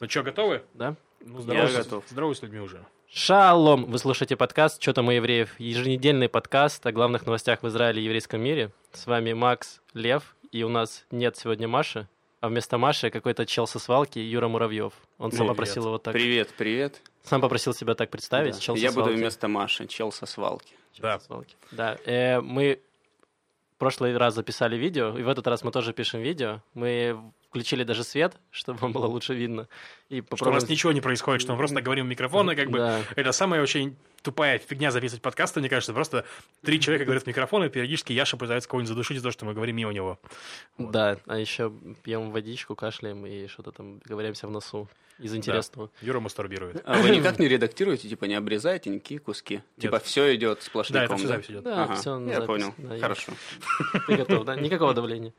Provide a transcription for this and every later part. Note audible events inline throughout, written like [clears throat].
Ну что, готовы? Да? Ну, здорово, Я готов. Здорово с людьми уже. Шалом! Вы слушаете подкаст «Что там у евреев?» Еженедельный подкаст о главных новостях в Израиле и еврейском мире. С вами Макс, Лев, и у нас нет сегодня Маши, а вместо Маши какой-то чел со свалки Юра Муравьев. Он сам Привет. попросил его так... Привет, привет. Сам попросил себя так представить, Да. чел со Я буду свалки. вместо Маши, чел со свалки. Чел Да. со свалки. Да. э, мы в прошлый раз записали видео, и в этот раз мы тоже пишем видео. Мы включили даже свет, [laughs] чтобы вам было лучше видно. И Что у нас ничего не происходит, что мы просто говорим в микрофон, и как бы Да. это самая очень тупая фигня записывать подкасты, мне кажется. Просто три человека говорят в микрофон, и периодически Яша пытается кого-нибудь задушить за то, что мы говорим мимо него. Вот. Да, а еще пьем водичку, кашляем и что-то там говоримся в носу из интересного. Юра мастурбирует. А вы никак не редактируете, типа не обрезаете никакие куски? Типа все идет Да, сплошняком, это все запись идет. Да, Ага, все на я запись. понял. Да, я- Хорошо. Ты готов, да? Никакого давления.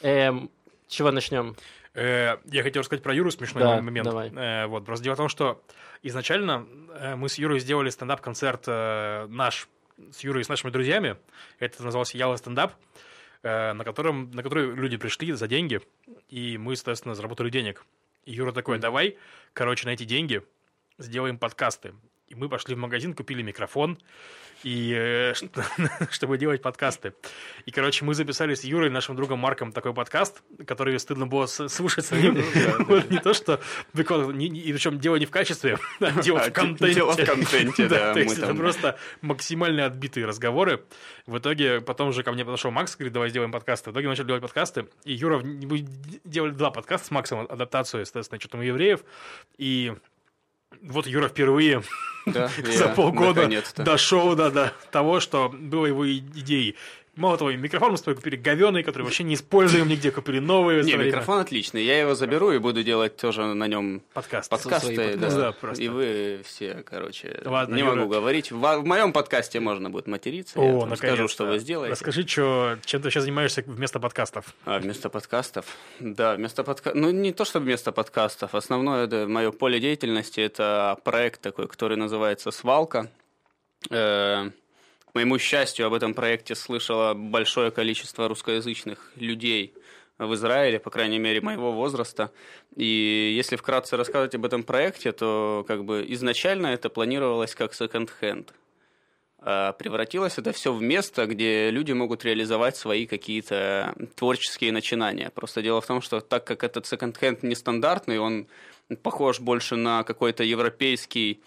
Эм, чего начнем? Э, Я хотел рассказать про Юру смешной Да, момент. давай. Э, Вот, просто дело в том, что изначально э, мы с Юрой сделали стендап-концерт наш с Юрой и с нашими друзьями. Это назывался Яла стендап, на котором на который люди пришли за деньги, и мы, соответственно, заработали денег. И Юра такой, давай, короче, на эти деньги сделаем подкасты. И мы пошли в магазин, купили микрофон, и э, [laughs] чтобы делать подкасты. И, короче, мы записали с Юрой, нашим другом Марком, такой подкаст, который стыдно было слушать [laughs] самим. [laughs] Не то, что и причем дело не в качестве, а дело А, в контенте. дело в контенте, да, То есть это просто максимально отбитые разговоры. В итоге потом же ко мне подошел Макс, говорит, давай сделаем подкасты. В итоге начали делать подкасты. И Юра, мы делали два подкаста с Максом, адаптацию, естественно, что-то мы евреев. И вот Юра впервые Да, [laughs] за полгода дошел до, до того, что было его идеей. Мало того, и микрофон мы с тобой купили говёный, который вообще не используем нигде, купили новые. в Не, микрофон отличный. Я его заберу и буду делать тоже на нем Подкаст. подкасты. да. подкасты. Да, просто. И вы все, короче, Ладно, не Юра. могу говорить. В, в моем подкасте можно будет материться. О, я там скажу, что вы сделаете. Расскажи, чё, чем ты сейчас занимаешься вместо подкастов. А, вместо подкастов? Да, вместо подкастов. Ну, не то чтобы вместо подкастов. Основное да, мое поле деятельности это проект такой, который называется Свалка. Э, к моему счастью, об этом проекте слышало большое количество русскоязычных людей в Израиле, по крайней мере, моего возраста. И если вкратце рассказать об этом проекте, то как бы изначально это планировалось как секонд-хенд. А превратилось это все в место, где люди могут реализовать свои какие-то творческие начинания. Просто дело в том, что так как этот секонд-хенд нестандартный, он похож больше на какой-то европейский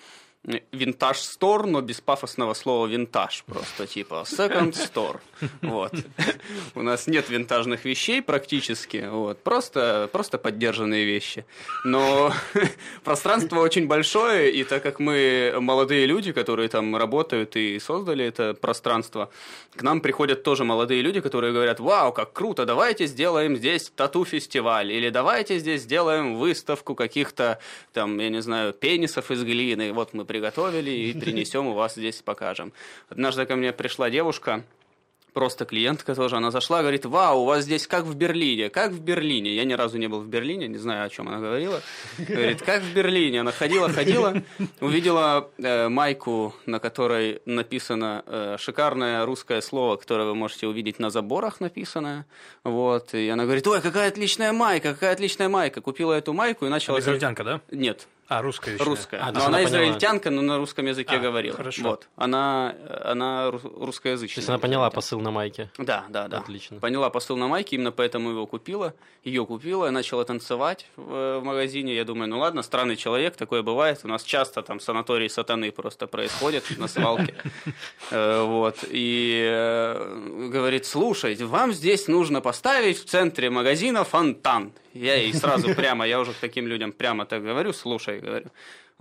винтаж-стор, но без пафосного слова винтаж. Просто типа second store. Вот. [laughs] У нас нет винтажных вещей практически. Вот. Просто, просто поддержанные вещи. Но [laughs] пространство очень большое, и так как мы молодые люди, которые там работают и создали это пространство, к нам приходят тоже молодые люди, которые говорят, вау, как круто, давайте сделаем здесь тату-фестиваль, или давайте здесь сделаем выставку каких-то, там, я не знаю, пенисов из глины, вот мы приготовили и принесем у вас здесь покажем. Однажды ко мне пришла девушка, просто клиентка тоже, она зашла, говорит, вау, у вас здесь как в Берлине, как в Берлине. Я ни разу не был в Берлине, не знаю, о чем она говорила. Говорит, как в Берлине. Она ходила, ходила, увидела э, майку, на которой написано э, шикарное русское слово, которое вы можете увидеть на заборах написанное. Вот, и она говорит, ой, какая отличная майка, какая отличная майка. Купила эту майку и начала... Израильтянка, да? Нет, А, русская еще. русская. А, Но она она израильтянка, но на русском языке А, говорила. хорошо. Вот. Она, она ру- русскоязычная. То есть она поняла посыл на майке. Да, да, да. Отлично. Поняла посыл на майке, именно поэтому его купила. Ее купила, я начала танцевать в, в магазине. Я думаю, ну ладно, странный человек, такое бывает. У нас часто там санаторий сатаны просто происходит на свалке. [laughs] Э, Вот. И э, говорит, слушайте, вам здесь нужно поставить в центре магазина фонтан. Я ей сразу прямо, я уже к таким людям прямо так говорю, слушай, говорю,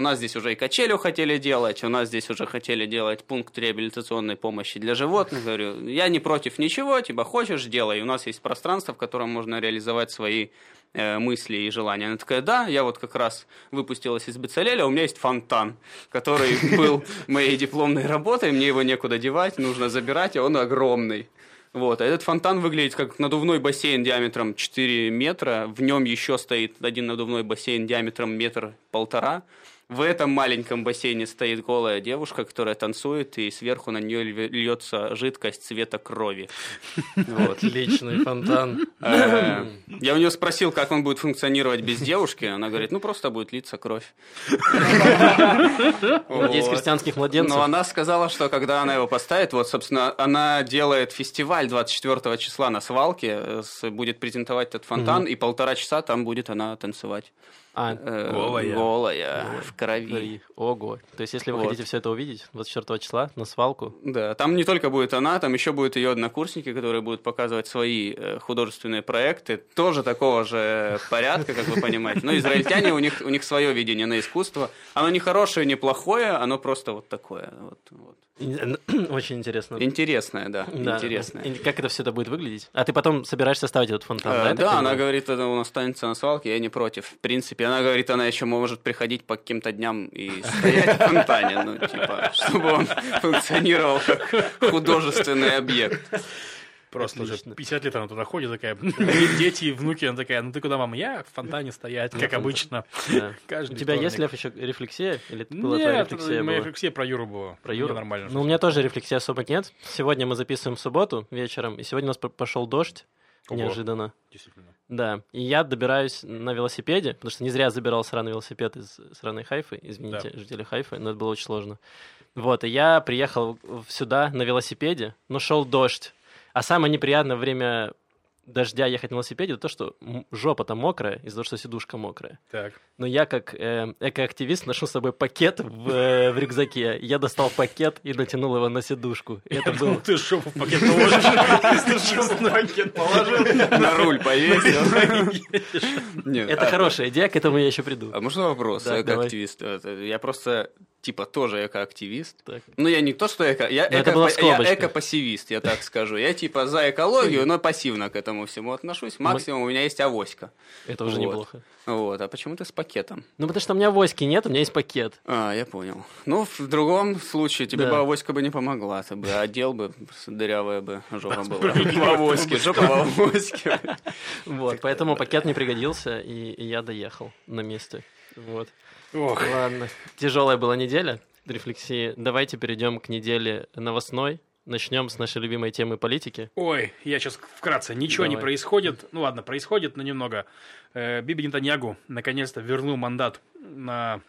у нас здесь уже и качелю хотели делать, у нас здесь уже хотели делать пункт реабилитационной помощи для животных. Говорю, я не против ничего, типа хочешь, делай. У нас есть пространство, в котором можно реализовать свои э, мысли и желания. Она такая, да, я вот как раз выпустилась из Бецалеля, у меня есть фонтан, который был моей дипломной работой, мне его некуда девать, нужно забирать, и он огромный. Вот, а этот фонтан выглядит как надувной бассейн диаметром 4 метра, в нем еще стоит один надувной бассейн диаметром метр полтора, в этом маленьком бассейне стоит голая девушка, которая танцует, и сверху на нее льется жидкость цвета крови. Отличный фонтан. Э, я у нее спросил, как он будет функционировать без девушки. Она говорит, ну просто будет литься кровь. Надеюсь, христианских младенцев. Но она сказала, что когда она его поставит, вот, собственно, она делает фестиваль 24 числа на свалке, э, будет презентовать этот фонтан, и полтора часа там будет она танцевать. А, э, голая. Голая, в крови. Ого. То есть, если вы вот. хотите все это увидеть, 24 числа на свалку. Да, там не только будет она, там еще будут ее однокурсники, которые будут показывать свои э, художественные проекты, тоже такого же порядка, как вы понимаете. Но израильтяне, у них, у них свое видение на искусство. Оно не хорошее, не плохое, оно просто вот такое. Вот, вот. [clears throat] Очень интересно. Интересное, да, да. интересное. И как это все это будет выглядеть? А ты потом собираешься ставить этот фонтан, а, да? Да, она говорит, это у нас останется на свалке, я не против. В принципе, она говорит, она еще может приходить по каким-то дням и стоять в фонтане, ну, типа, чтобы он [laughs] функционировал как художественный объект. Просто Отлично. уже 50 лет она туда ходит, такая, дети и внуки, она такая, ну ты куда, мама? Я в фонтане стоять, как обычно. У тебя есть, Лев, еще рефлексия? Или была Нет, моя рефлексия про Юру была. Про Юру? нормально. Ну, у меня тоже рефлексии особо нет. Сегодня мы записываем в субботу вечером, и сегодня у нас пошел дождь. Неожиданно. Действительно. Да. И я добираюсь на велосипеде, потому что не зря забирал сраный велосипед из сраной Хайфы. Извините, жители Хайфы, но это было очень сложно. Вот, и я приехал сюда на велосипеде, но шел дождь. А самое неприятное время дождя ехать на велосипеде, это то, что жопа там мокрая, из-за того, что сидушка мокрая. Так. Но я, как э, экоактивист, ношу с собой пакет в, э, в рюкзаке. Я достал пакет и натянул его на сидушку. Это был... Ты жопу в пакет положишь? На пакет положил? На руль повесил? Это а хорошая идея, к этому я еще приду. А можно вопрос, экоактивист? Я просто типа тоже экоактивист. Так. Ну, я не то, что эко... Я, эко... я эко-пассивист, я так скажу. Я типа за экологию, но пассивно к этому всему отношусь. Максимум у меня есть авоська. Это уже вот. неплохо. Вот, а почему ты с пакетом? Ну, потому что у меня авоськи нет, у меня есть пакет. А, я понял. Ну, в другом случае тебе да. бы авоська бы не помогла. Ты бы одел бы, дырявая бы жопа была. [laughs] В авоське, жопа в авоське. Вот, поэтому пакет не пригодился, и я доехал на месте. Вот. Ох. Ладно. Тяжелая была неделя рефлексии. Давайте перейдем к неделе новостной. Начнем с нашей любимой темы политики. Ой, я сейчас вкратце. Ничего Давай. не происходит. Ну ладно, происходит, но немного. Э, Биби Нетаньягу наконец-то вернул мандат на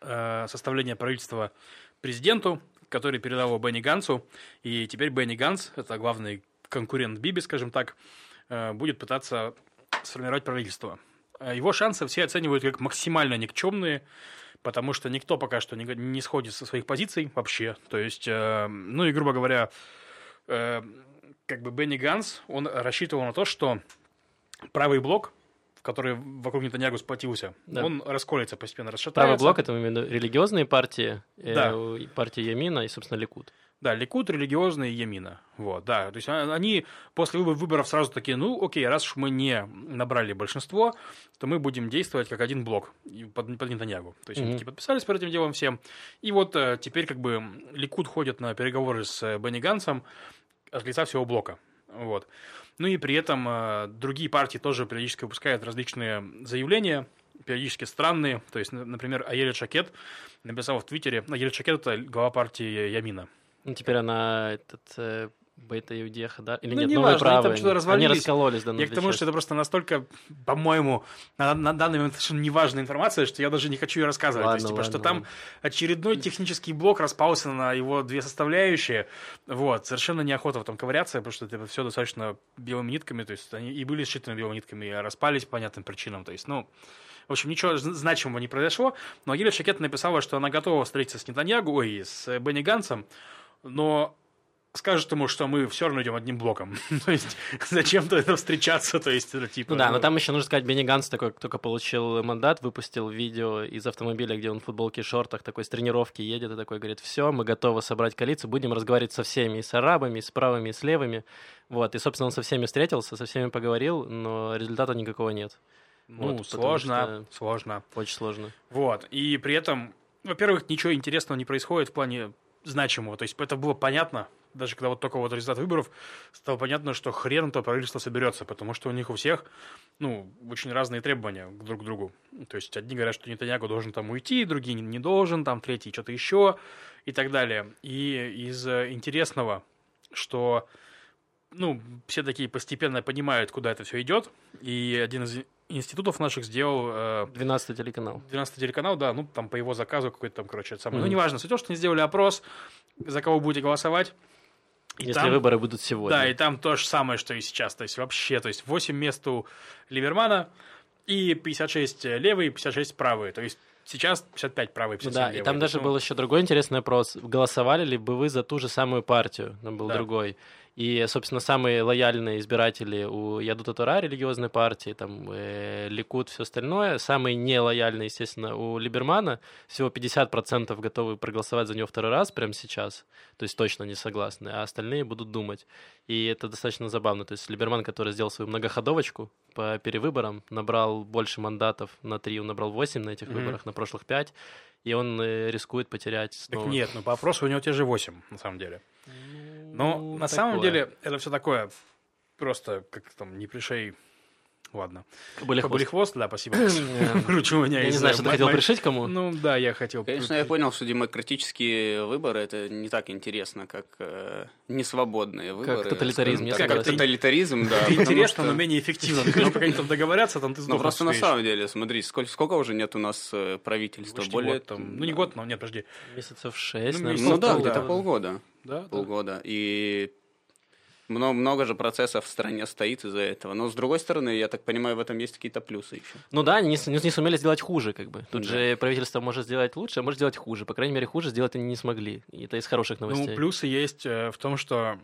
э, составление правительства президенту, который передал его Бенни Гансу. И теперь Бенни Ганс, это главный конкурент Биби, скажем так, э, будет пытаться сформировать правительство. Э, его шансы все оценивают как максимально никчемные, потому что никто пока что не, не сходит со своих позиций вообще. То есть, э, ну и, грубо говоря, э, как бы Бенни Ганс, он рассчитывал на то, что правый блок, который вокруг Нетаньягу сплотился, да. он расколется постепенно, расшатается. Правый блок — это именно религиозные партии, да. э, партия Ямина и, собственно, Ликуд. Да, Ликут, религиозные Ямина. Вот, да. То есть а, они после выборов сразу такие, ну, окей, раз уж мы не набрали большинство, то мы будем действовать как один блок под, под Нетаньягу. То есть mm-hmm. они такие подписались под этим делом всем. И вот э, теперь как бы Ликут ходит на переговоры с э, Бенни Гансом от лица всего блока. Вот. Ну и при этом э, другие партии тоже периодически выпускают различные заявления, периодически странные. То есть, например, Аеля Шакет написал в Твиттере, Аеля Шакет – это глава партии Ямина. Ну, теперь она этот э, Бета Иудеха, да? Или ну, нет, не новые важно, правые? Они там что-то развалились. Они раскололись, да, Я к тому, что это просто настолько, по-моему, на, на данный момент совершенно неважная информация, что я даже не хочу ее рассказывать. Ладно, То есть, типа, ладно, что ладно. там очередной технический блок распался на его две составляющие. Вот, совершенно неохота в этом ковыряться, потому что это все достаточно белыми нитками, то есть они и были сшиты белыми нитками, и распались по понятным причинам. То есть, ну, в общем, ничего значимого не произошло, но Агиля Шакет написала, что она готова встретиться с Нетаньягу, ой, с Бенни Гансом, но скажет ему, что мы все равно идем одним блоком. [laughs] то есть, зачем-то это встречаться, то есть, это типа... Ну да, но там еще нужно сказать, Бенни Ганс такой, только получил мандат, выпустил видео из автомобиля, где он в футболке и шортах такой с тренировки едет и такой говорит, все, мы готовы собрать коалицию, будем разговаривать со всеми, и с арабами, и с правыми, и с левыми. Вот, и, собственно, он со всеми встретился, со всеми поговорил, но результата никакого нет. Ну, вот, сложно, сложно. Очень сложно. Вот, и при этом, во-первых, ничего интересного не происходит в плане значимого. То есть это было понятно даже когда вот только вот результат выборов, стало понятно, что хрен то правительство соберется, потому что у них у всех, ну, очень разные требования друг к другу. То есть одни говорят, что Нетаньягу должен там уйти, другие не, должен, там третий что-то еще и так далее. И из интересного, что ну, все такие постепенно понимают, куда это все идет. И один из институтов наших сделал... Э, 12 телеканал. 12 телеканал, да, ну, там по его заказу какой-то там, короче, это самое. Mm-hmm. Ну, неважно, суть в том, что они сделали опрос, за кого будете голосовать. И Если там, выборы будут сегодня. Да, и там то же самое, что и сейчас. То есть вообще, то есть 8 мест у Ливермана и 56 левые, 56 правые. То есть Сейчас 55 правый, 57 Да, левый. и там даже ну... был еще другой интересный вопрос. Голосовали ли бы вы за ту же самую партию? Там был да. другой. И, собственно, самые лояльные избиратели у Ядута Тора, религиозной партии, там, э, Ликут, все остальное. Самые нелояльные, естественно, у Либермана. Всего 50% готовы проголосовать за него второй раз прямо сейчас. То есть точно не согласны. А остальные будут думать. И это достаточно забавно. То есть Либерман, который сделал свою многоходовочку по перевыборам, набрал больше мандатов на три, он набрал 8 на этих mm-hmm. выборах, на прошлых 5. И он э, рискует потерять снова. Так нет, ну по опросу у него те же 8, на самом деле. Но ну, на такое. самом деле это все такое просто как там не пришей Ладно. Были хвост. хвост, да, спасибо. Круче [laughs] у меня Я не знаю, что ты хотел пришить кому. Ну да, я хотел. Конечно, я понял, что демократические выборы это не так интересно, как э, несвободные выборы. Как тоталитаризм. Как тоталитаризм, да. Интересно, но менее эффективно. Пока они там договорятся, там ты Ну просто на самом деле, смотри, сколько уже нет у нас э, правительства? Более там. Ну не год, но нет, подожди. Месяцев шесть, Ну да, где-то полгода. Да. Полгода. И много, много же процессов в стране стоит из-за этого. Но с другой стороны, я так понимаю, в этом есть какие-то плюсы еще. Ну да, они не, не сумели сделать хуже, как бы. Тут да. же правительство может сделать лучше, а может сделать хуже. По крайней мере, хуже сделать они не смогли. И это из хороших ну, новостей. Ну, плюсы есть э, в том, что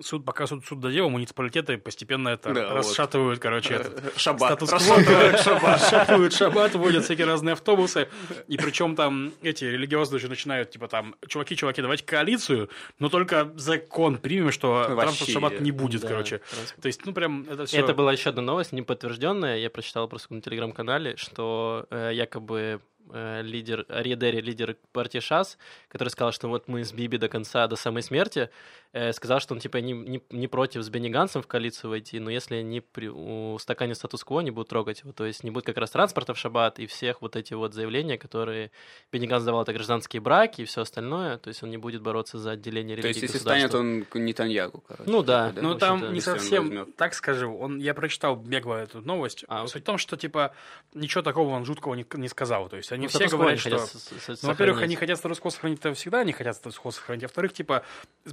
суд, пока суд, суд доделал, муниципалитеты постепенно это да, расшатывают, вот. короче, этот шаббат. Расшатывают шаббат. Расшатывают шаббат, вводят всякие разные автобусы. И причем там эти религиозные уже начинают, типа там, чуваки, чуваки, давайте коалицию, но только закон примем, что Вообще, шаббат не будет, да, короче. То есть, ну прям это все... Это была еще одна новость, не подтвержденная, я прочитал просто на телеграм-канале, что э, якобы Э, лидер, Ариадери, лидер партии ШАС, который сказал, что вот мы с Биби до конца, до самой смерти, э, сказал, что он типа не, не, не против с Бенни Гансом в коалицию войти, но если они при устакане статус-кво не будут трогать его, то есть не будет как раз транспорта в шаббат и всех вот эти вот заявления, которые Бенни Ганс давал, это гражданские браки и все остальное, то есть он не будет бороться за отделение религии То есть если станет он Нетаньягу, короче. Ну да. да? Ну там не совсем, так скажу, он, я прочитал бегло эту новость, а, суть в том, что типа ничего такого он жуткого не, не сказал, то есть они ну, все говорят, что... ну, во-первых, они хотят статус-кво сохранить, это всегда они хотят статус-кво сохранить. Во-вторых, типа, с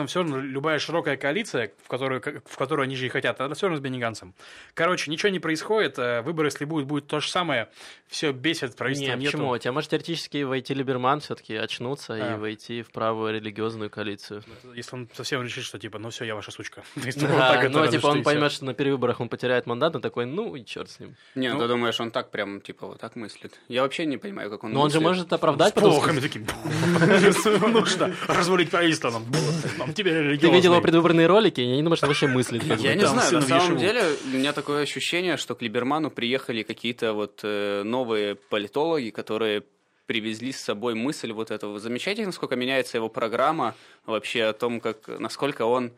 Бенниганцем все равно любая широкая коалиция, в которую, в которую они же и хотят, она все равно с Бенниганцем. Короче, ничего не происходит, э, выборы, если будут, будет то же самое, все бесит, правительства Нет, почему? У тебя может теоретически войти Либерман все-таки очнуться а. и войти в правую религиозную коалицию. Если он совсем решит, что типа, ну все, я ваша сучка. [laughs] Да, ну типа он поймет, что на перевыборах он потеряет мандат, он такой, ну и черт с ним. Не, ну ты думаешь, он так прям, типа, вот так мыслит? Я вообще не понимаю, как он Но он же может оправдать потом. С таким. [laughs] Нужно развалить правительство нам. [laughs] Нам [laughs] теперь Ты видел его предвыборные ролики? Я не думаю, что вообще мыслит. Я не знаю, на самом деле у меня такое ощущение, что к Либерману приехали какие-то вот э, новые политологи, которые привезли с собой мысль вот этого. Замечаете, насколько меняется его программа вообще о том, как, насколько он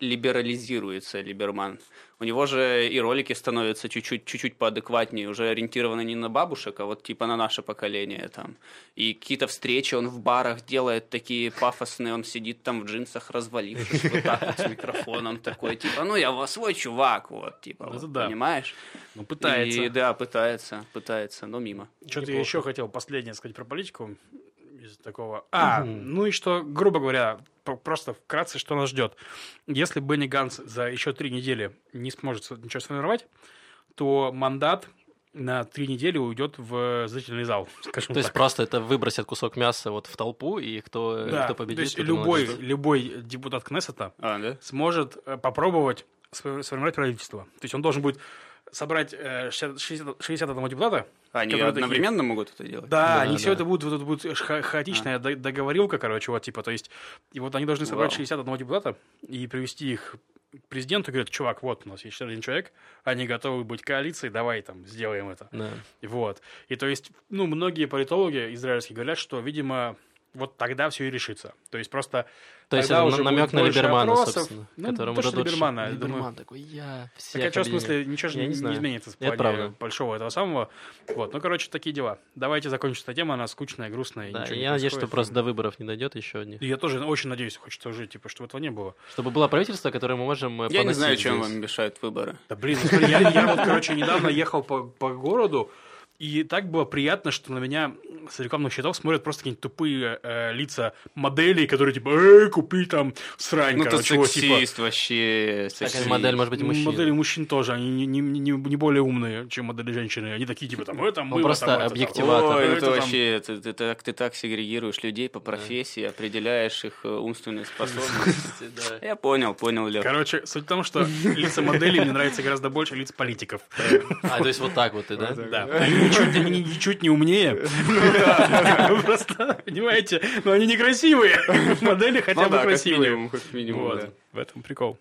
либерализируется, Либерман. У него же и ролики становятся чуть-чуть, чуть-чуть поадекватнее, уже ориентированы не на бабушек, а вот типа на наше поколение там. И какие-то встречи он в барах делает такие пафосные, он сидит там в джинсах, развалившись вот так вот с микрофоном такой, типа, ну я свой чувак, вот, типа, ну, вот, да. понимаешь? Ну, пытается. И, да, пытается, пытается, но мимо. Что-то я еще хотел последнее сказать про политику из такого. А, угу. ну и что, грубо говоря, просто вкратце, что нас ждет. Если Бенни Ганс за еще три недели не сможет ничего сформировать, то мандат на три недели уйдет в зрительный зал, скажем То есть просто это выбросят кусок мяса вот в толпу, и кто, да, кто победит... То есть любой, любой депутат Кнессета а, да? сможет э, попробовать сформировать правительство. То есть он должен будет собрать 60, 60, 61 депутата. Они одновременно такие... могут это делать? Да, да они да. все это будут, вот, будет ха хаотичная а. договорилка, короче, вот типа, то есть, и вот они должны собрать Вау. 61 депутата и привести их к президенту, говорят, чувак, вот у нас есть один человек, они готовы быть коалицией, давай там сделаем это. Да. Вот. И то есть, ну, многие политологи израильские говорят, что, видимо, вот тогда все и решится. То есть просто То есть это уже намек на Либермана, опросов. собственно, Ну, которому то, что. Либермана, Либерман думаю. такой, я Так всех а что, в объединю». смысле, ничего же не, не знаю. изменится в Это плане правда. большого этого самого. Вот, ну, короче, такие дела. Давайте закончим эта тема, она скучная, грустная. и Да, не я надеюсь, что просто до выборов не дойдет еще одних. Я тоже очень надеюсь, хочется уже, типа, чтобы этого не было. Чтобы было правительство, которое мы можем э, Я не знаю, чем здесь. вам мешают выборы. Да блин, ну, я, я вот, короче, недавно ехал по, по городу, и так было приятно, что на меня с рекламных счетов смотрят просто какие-нибудь тупые э, лица моделей, которые типа, эй, купи там срань, Ну, короче, вот, типа, сексист вообще. Такая сексист. модель может быть мужчина. Модели мужчин тоже, они не, не, не, не более умные, чем модели женщины. Они такие, типа, там, это мы, просто там, это, там, объективатор. Ой, это это там». вообще, ты, ты так, ты так сегрегируешь людей по профессии, определяешь их э, умственные [laughs] способности. Да. Я понял, понял, Лев. Короче, суть в том, что [laughs] лица моделей мне нравятся гораздо больше лиц политиков. А, то есть вот так вот ты, да? Да. Ничуть, они ничуть не умнее. Просто, понимаете, но они некрасивые. Модели хотя Ну бы красивые. В этом прикол.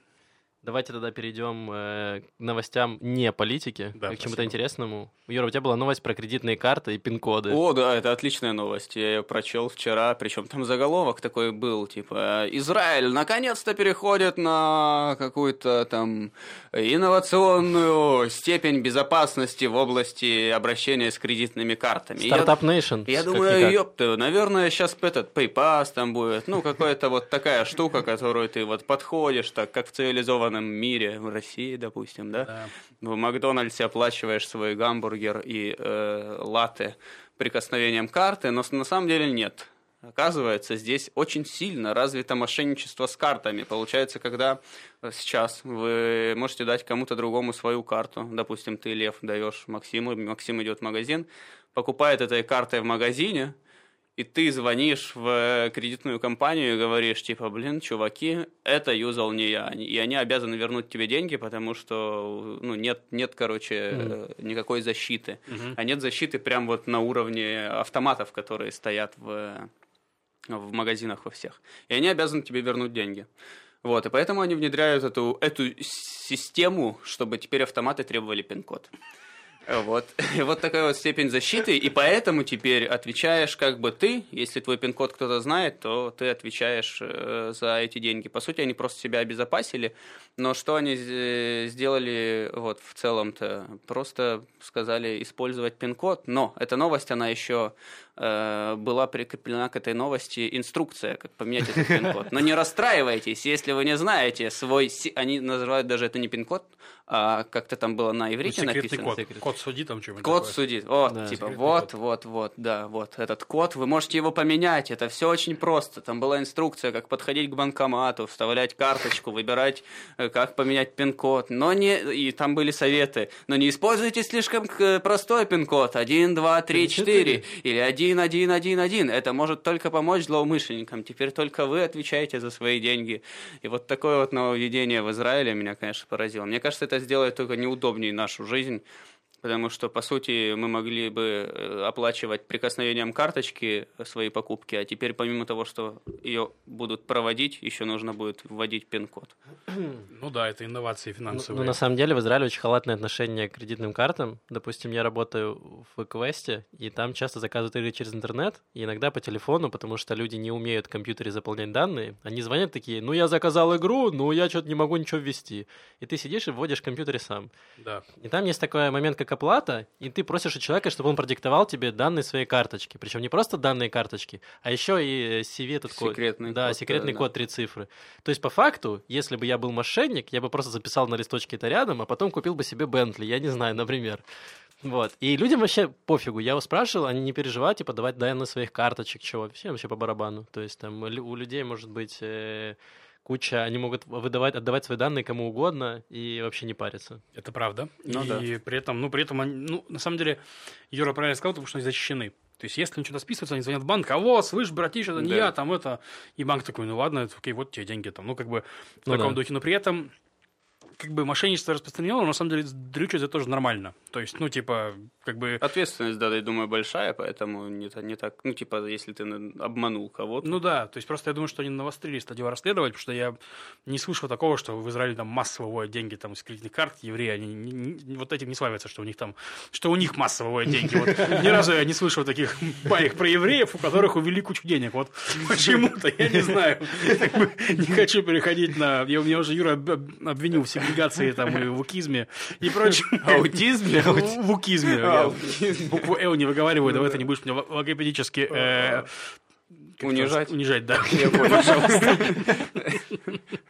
Давайте тогда перейдем э, к новостям не политики, Да, а к чему-то интересному. Юра, у тебя была новость про кредитные карты и пин-коды. О, да, это отличная новость. Я ее прочел вчера, причем там заголовок такой был, типа, Израиль наконец-то переходит на какую-то там инновационную степень безопасности в области обращения с кредитными картами. Я- Стартап Nation. Я как думаю, ёпта, наверное, сейчас этот PayPass там будет, ну, какая-то вот такая штука, которую ты вот подходишь, так, как в цивилизованном мире, в России, допустим, да? Да. В Макдональдсе оплачиваешь свой гамбургер и э, латте прикосновением карты, но на самом деле нет. Оказывается, здесь очень сильно развито мошенничество с картами. Получается, когда э, сейчас вы можете дать кому-то другому свою карту, допустим, ты, Лев, даешь Максиму, Максим идет в магазин, покупает этой картой в магазине, и ты звонишь в э, кредитную компанию и говоришь, типа, блин, чуваки, это юзал не я. И они обязаны вернуть тебе деньги, потому что ну, нет, нет, короче, э, никакой защиты. А нет защиты прям вот на уровне автоматов, которые стоят в, в магазинах во всех. И они обязаны тебе вернуть деньги. Вот, и поэтому они внедряют эту, эту систему, чтобы теперь автоматы требовали пин-код. Вот. Вот такая вот степень защиты, и поэтому теперь отвечаешь как бы ты, если твой пин-код кто-то знает, то ты отвечаешь э, за эти деньги. По сути, они просто себя обезопасили, но что они сделали вот в целом-то? Просто сказали использовать пин-код, но эта новость, она еще была прикреплена к этой новости инструкция, как поменять этот пин-код. Но не расстраивайтесь, если вы не знаете свой... Они называют даже это не пин-код, а как-то там было на Ну, иврите секретный написано. код. Секрет. Код суди там что-нибудь Код такое. судит. Вот, Да. типа, Секретный вот, код. вот, вот, да, вот. Этот код, вы можете его поменять, это все очень просто. Там была инструкция, как подходить к банкомату, вставлять карточку, выбирать, э, как поменять пин-код. Но не... И там были советы. Но не используйте слишком к- простой пин-код. 1, 2, 3, 4. Или 1, 1, 1, 1. Это может только помочь злоумышленникам. Теперь только вы отвечаете за свои деньги. И вот такое вот нововведение в Израиле меня, конечно, поразило. Мне кажется, это сделает только неудобнее нашу жизнь. Потому что, по сути, мы могли бы э, оплачивать прикосновением карточки свои покупки, а теперь, помимо того, что ее будут проводить, еще нужно будет вводить пин-код. [clears throat] Ну да, это инновации Ну, финансовые. ну, на самом деле в Израиле очень халатное отношение к кредитным картам. Допустим, я работаю в Квесте, и там часто заказывают игры через интернет, и иногда по телефону, потому что люди не умеют в компьютере заполнять данные. Они звонят такие, ну я заказал игру, но я что-то не могу ничего ввести. И ты сидишь и вводишь в компьютере сам. Да. И там есть такой момент, как оплата, и ты просишь у человека, чтобы он продиктовал тебе данные своей карточки. Причем не просто данные карточки, а еще и CV этот код. Секретный Да, код, секретный да, код, три цифры. То есть, по факту, если бы я был мошенник, я бы просто записал на листочке это рядом, а потом купил бы себе Бентли, я не знаю, например. Вот. И людям вообще пофигу. Я его спрашивал, они не переживают, типа, давать данные своих карточек, чего вообще, вообще по барабану. То есть, там, у людей может быть э, куча, они могут выдавать, отдавать свои данные кому угодно и вообще не париться. Это правда. Ну и при этом, ну, при этом, они- ну, на самом деле, Юра правильно сказал, потому что они защищены. То есть, если они что-то списываются, они звонят в банк, а вот, слышь, братиш, это не Да. я, там это. И банк такой, ну ладно, это, окей, вот тебе деньги там. Ну, как бы в Ну таком да. духе. Но при этом как бы мошенничество распространено, но на самом деле дрючить это тоже нормально. То есть, ну, типа, как бы... Ответственность, да, я думаю, большая, поэтому не, не так, ну, типа, если ты обманул кого-то. Ну да, то есть просто я думаю, что они навострили стадию расследовать, потому что я не слышал такого, что в Израиле там массово выводят деньги там из кредитных карт, евреи, они не- не- вот этим не славятся, что у них там, что у них массово выводят деньги. Вот ни разу я не слышал таких баек про евреев, у которых увели кучу денег. Вот почему-то, я не знаю. Не хочу переходить на... Я, меня уже Юра об- об- обвинил в сегрегации там и в укизме и [laughs] прочем. Аутизме? [laughs] В укизме. А. Букву «Л» не выговариваю, давай ты не будешь лог- логопедически... как Унижать? Унижать, да. [laughs] Я понял.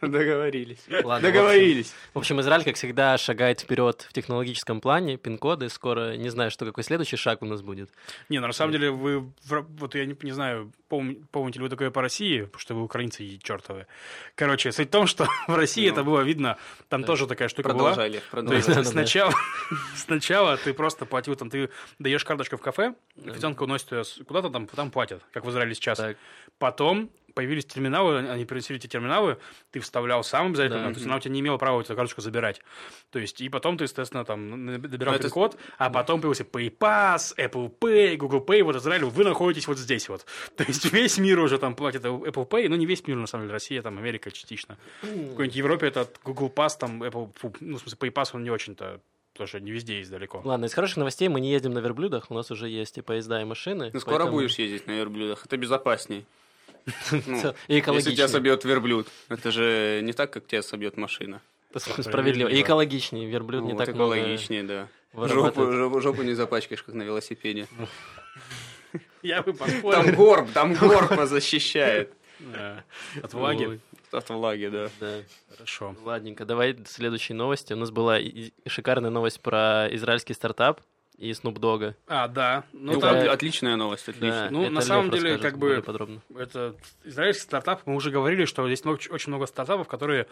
[laughs] Договорились. Ладно, Договорились. В общем, Израиль, как всегда, шагает вперед в технологическом плане, пин-коды. Скоро не знаю, что какой следующий шаг у нас будет. Не, ну на самом деле вы, вот я не, не знаю, пом- помните ли вы такое по России, потому что вы украинцы и чертовы. Короче, суть в том, что [laughs] в России Ну. это было видно, там тоже такая штука была. Продолжай, Лев, То есть сначала, сначала ты просто платил, там, ты даешь карточку в кафе, официантка уносит ее куда-то там, там платят, как в Израиле сейчас. Так. Потом появились терминалы, они принесли эти терминалы, ты вставлял сам обязательно, Да. то есть она у тебя не имела права эту карточку забирать. То есть, и потом ты, естественно, там добирал Но это- пин-код, а потом появился PayPass, Apple Pay, Google Pay, вот Израиль, вы находитесь вот здесь вот. [laughs] То есть весь мир уже там платит Apple Pay, ну не весь мир, на самом деле, Россия, там, Америка частично. В какой-нибудь Европе это Google Pass, там, Apple, ну, в смысле, PayPass, он не очень-то тоже не везде есть далеко. Ладно, из хороших новостей мы не ездим на верблюдах, у нас уже есть и поезда, и машины. Ну, скоро поэтому- будешь ездить на верблюдах, это безопасней. [laughs] И Если тебя собьет верблюд, это же не так, как тебя собьет машина. Справедливо. И экологичнее. Верблюд не так много экологичнее, да. Жопу, не запачкаешь, как на велосипеде. Я бы Там поспорил. горб, там горб защищает. От влаги. От влаги, да. да. Хорошо. Ладненько, давай следующие новости. У нас была шикарная новость про израильский стартап и Snoop Dogg. А, да. Ну, Ну, там- да. от- отличная новость, Да, отлично. Ну, это на самом деле, как бы- подробно. это израильский стартап, мы уже говорили, что здесь много- очень много стартапов, которые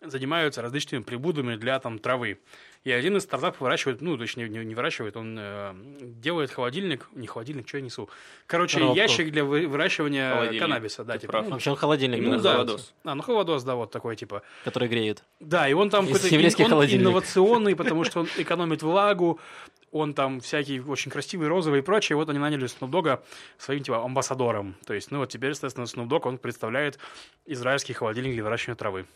занимаются различными прибудами для там травы. И один из стартапов выращивает, ну, точнее, не, не выращивает, он э, делает холодильник, не холодильник, что я несу. Короче, Коробку. ящик для вы- выращивания Холодильник. каннабиса, да, Ты типа. прав. ну, Вообще он холодильник Именно ну, да. называется, холодос. А, ну холодос, да, вот такой типа. который греет. Да, и он там какой-то он инновационный, потому что он [laughs] экономит влагу, он там всякий очень красивый, розовый и прочее. Вот они наняли Dogg своим типа амбассадором. То есть, ну вот теперь, естественно, Snoop Dogg, он представляет израильский холодильник для выращивания травы.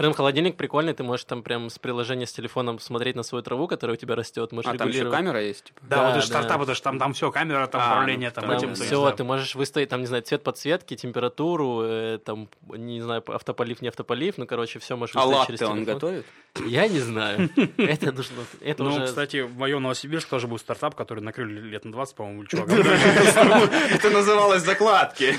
Прям холодильник прикольный, ты можешь там прям с приложения с телефоном смотреть на свою траву, которая у тебя растет, можешь А там еще камера есть, типа? Да, Да, вот это же да. стартап, это же там, там все, камера, там А, управление, ну, там там этим. Там есть, все, ты можешь выставить, там, не знаю, цвет подсветки, температуру, э, там, не знаю, автополив, не автополив, ну, короче, все можешь А выставить через латте он телефон. готовит? Я не знаю. [laughs] Это нужно, это Ну, уже... кстати, в моем Новосибирске тоже был стартап, который накрыли лет на 20, по-моему, чувак. [laughs] Это называлось закладки. [laughs]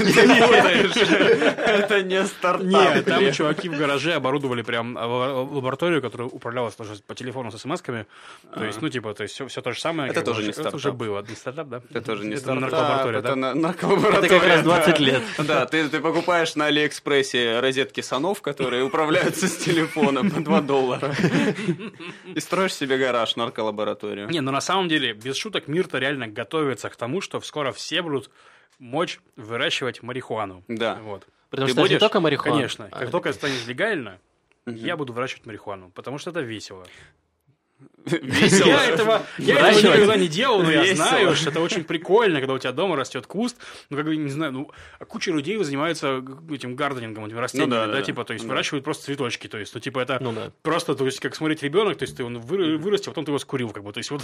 Это не стартап. Нет, там чуваки в гараже оборудовали прям а, ла- лабораторию, которая управлялась тоже по телефону с смс-ками. То есть, ну, типа, то есть все, все то же самое. Это бы, тоже не Это уже стартап. было. Не стартап, да? Это тоже не Это стартап, нарколаборатория, это да? на- нарколаборатория. Это как раз да. 20 [laughs] лет. Да, ты, ты покупаешь на Алиэкспрессе розетки Sonoff, которые управляются с телефона по 2 доллара. И строишь себе гараж, нарколабораторию. Не, ну на самом деле, без шуток, мир-то реально готовится к тому, что скоро все будут мочь выращивать марихуану. Да. Вот. Потому Ты что это не будешь? только марихуана. Конечно. а- Как только это станет легально, Я буду выращивать марихуану, потому что это весело. Весело. Я этого, я этого никогда не делал, но я Весело. знаю, что это очень прикольно, когда у тебя дома растет куст. Ну, как бы, не знаю, ну, а куча людей занимаются этим гарденингом, этим растениями, да, да, да, да. типа, то есть Да. выращивают просто цветочки, то есть, ну, типа, это Ну да. просто, то есть, как смотреть ребенок, то есть, ты он вы- вырастил, потом ты его скурил, как бы, то есть, вот,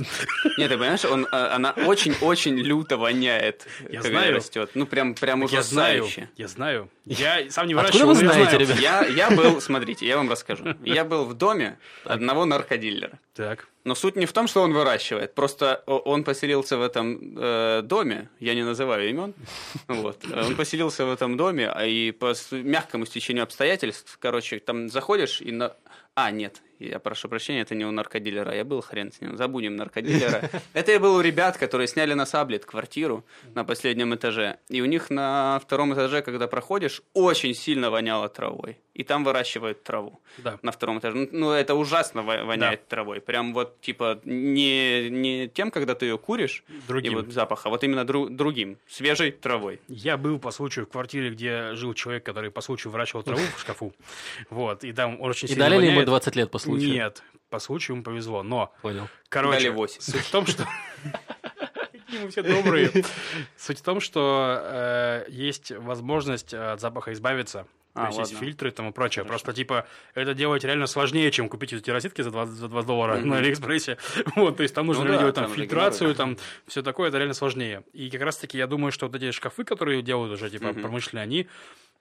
Нет, ты понимаешь, он, а, она очень-очень люто воняет, Я когда знаю. растет. Ну, прям, прям я знаю, ужасающе. я знаю. Я сам не Откуда выращивал, вы но я знаете, ребят? Я, я был, смотрите, я вам расскажу. Я был в доме одного наркодилера. Так. Но суть не в том, что он выращивает. Просто он поселился в этом э, доме. Я не называю имен. [laughs] Вот. Он поселился в этом доме, а и по мягкому стечению обстоятельств, короче, там заходишь и на... А, нет, я прошу прощения, это не у наркодилера. Я был хрен с ним. Забудем наркодилера. [laughs] Это я был у ребят, которые сняли на Саблет квартиру на последнем этаже. И у них на втором этаже, когда проходишь, очень сильно воняло травой. И там выращивают траву Да. на втором этаже. Ну, Ну, это ужасно во- воняет травой. Прям вот вот типа не, не тем, когда ты ее куришь, Другим. и вот запах, а вот именно дру- другим, свежей травой. Я был по случаю в квартире, где жил человек, который по случаю выращивал траву в шкафу. [laughs] Вот, и там он очень И сильно дали ли ему воняет. 20 лет по случаю? Нет, по случаю ему повезло. Но, Понял. короче, Дали восемь. суть в том, что... [laughs] Мы все добрые. [laughs] Суть в том, что э, есть возможность э, от запаха избавиться. А, То есть есть ладно. фильтры и тому прочее. Просто, типа, это делать реально сложнее, чем купить эти розетки за 20, за 20 долларов на Алиэкспрессе. [laughs] Вот, то есть там нужно Ну да, делать там там фильтрацию, там все такое, это реально сложнее. И как раз-таки я думаю, что вот эти шкафы, которые делают уже, типа, Мгм. промышленные, они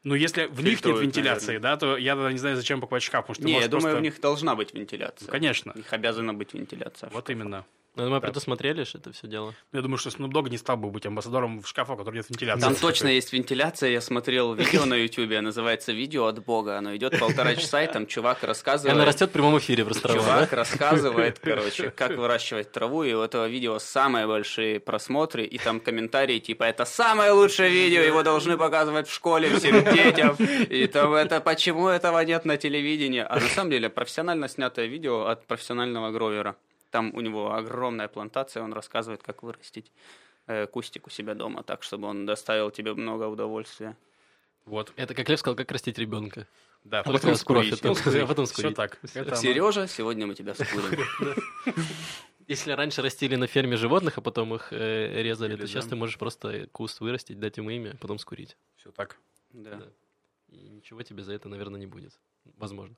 ну, если в них нет вентиляции, наверное. да, то я тогда не знаю, зачем покупать шкаф, потому что Не, я думаю, просто- в них должна быть вентиляция. Ну, конечно. У них обязана быть вентиляция. Вот именно. Ну, мы предусмотрели же это все дело. Я думаю, что Snoop Dogg не стал бы быть амбассадором в шкафа, у которого нет вентиляции. Там точно есть вентиляция. Я смотрел видео на Ютубе, называется «Видео от Бога». Оно идет полтора часа, и там чувак И рассказывает... она растет в прямом эфире просто трава, Чувак да? рассказывает, короче, как выращивать траву, и у этого видео самые большие просмотры, и там комментарии типа «Это самое лучшее видео, его должны показывать в школе всем детям», и там «Это почему этого нет на телевидении?» А на самом деле профессионально снятое видео от профессионального гровера. Там у него огромная плантация, он рассказывает, как вырастить э, кустик у себя дома, так, чтобы он доставил тебе много удовольствия. Вот, Это, как Лев сказал, как растить ребенка. да. А потом скурить. скрофит, а потом Все скурить. так. Это оно. Сережа, сегодня мы тебя скурим. [laughs] Если раньше растили на ферме животных, а потом их э, резали, Или то сейчас да. ты можешь просто куст вырастить, дать ему имя, а потом скурить. Все так. Да. И ничего тебе за это, наверное, не будет. Возможно.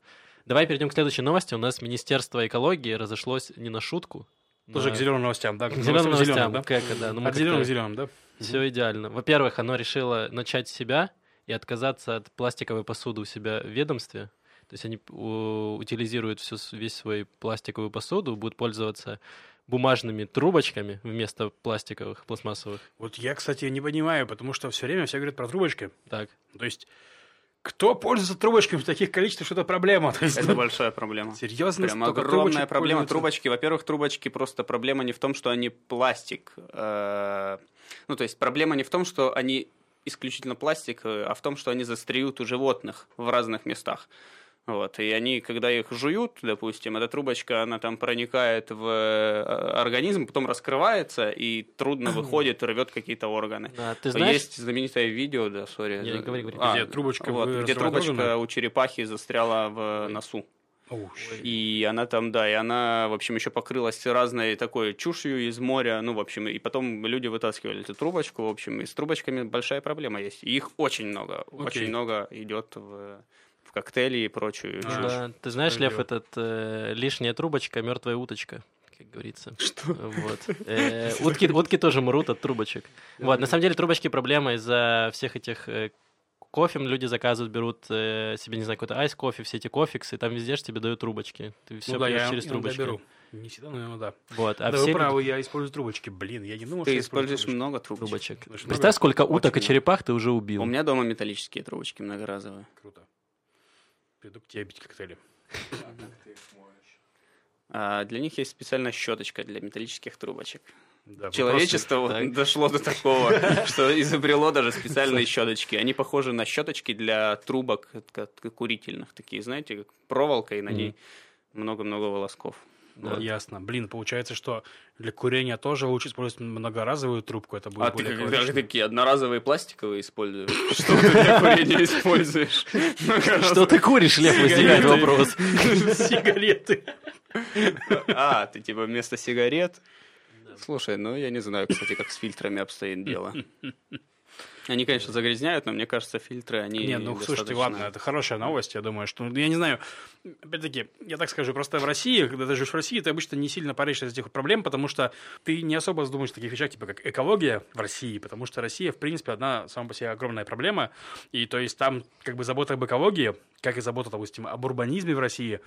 Давай перейдем к следующей новости. У нас Министерство экологии разошлось не на шутку. Тоже к зеленым новостям, да? к зеленым новостям. Зелёным, да? Как, да? Ну, От зеленых к зеленым, да? Все идеально. Во-первых, оно решило начать с себя и отказаться от пластиковой посуды у себя в ведомстве. То есть они утилизируют всю, весь свой пластиковую посуду, будут пользоваться бумажными трубочками вместо пластиковых, пластмассовых. Вот я, кстати, не понимаю, потому что все время все говорят про трубочки. Так. То есть, кто пользуется трубочками в таких количествах, что это проблема? Есть, [laughs] Это большая проблема. серьезно, Прям огромная проблема. пользуются? Трубочки, во-первых, трубочки просто проблема не в том, что они пластик. э, Ну, то есть проблема не в том, что они исключительно пластик, э, а в том, что они застряют у животных в разных местах. Вот, и они, когда их жуют, допустим, эта трубочка, она там проникает в э, организм, потом раскрывается и трудно [clears throat] выходит, рвет какие-то органы. Да, ты знаешь, Есть знаменитое видео, да, сори. Не, да. говори, говори. А, Где трубочка вот, где трубочка органы? у черепахи застряла в носу. Оу, И она там, да, и она, в общем, еще покрылась разной такой чушью из моря, ну, в общем, и потом люди вытаскивали эту трубочку, в общем, и с трубочками большая проблема есть. И их очень много, очень много идет в коктейли и прочую А, чушь. да, ты знаешь, Лев, этот э, лишняя трубочка, мертвая уточка, как говорится. Что? Вот. [laughs] Э, утки, утки тоже мрут от трубочек. Вот, на самом деле трубочки проблема из-за всех этих э, кофе люди заказывают, берут э, себе, не знаю, какой-то айс кофе, все эти кофиксы, там везде же тебе дают трубочки. Ты все Ну да, пьешь я через трубочки. беру. Не всегда, но иногда. Вот, а да, все вы люди- правы, я использую трубочки. Блин, я не думал, что Ты я использую используешь трубочки. много трубочек. трубочек. Представь, сколько уток и черепах ты уже убил. У меня дома металлические трубочки многоразовые. Круто. Приду к тебе пить коктейли. А для них есть специальная щеточка для металлических трубочек. Да, Человечество вот Так. дошло до такого, что изобрело даже специальные щеточки. Они похожи на щеточки для трубок курительных, такие, знаете, как проволока, и на ней много-много волосков. Ну, ясно. Блин, получается, что для курения тоже лучше использовать многоразовую трубку. Это будет А ты более как- экологично. как такие одноразовые пластиковые используешь? [laughs] Что ты для курения используешь? Что ты куришь, Лев, возникает вопрос. [laughs] Сигареты. А, ты типа вместо сигарет? Слушай, ну я не знаю, кстати, как с фильтрами обстоит дело. [laughs] Они, конечно, загрязняют, но мне кажется, фильтры, они Не, ну слушайте, достаточно- ладно, это хорошая новость, я думаю, что, я не знаю, опять-таки, я так скажу, просто в России, когда ты живешь в России, ты обычно не сильно паришься из этих проблем, потому что ты не особо задумаешь о таких вещах, типа как экология в России, потому что Россия, в принципе, одна сама по себе огромная проблема, и то есть там как бы забота об экологии, как и забота, допустим, об урбанизме в России,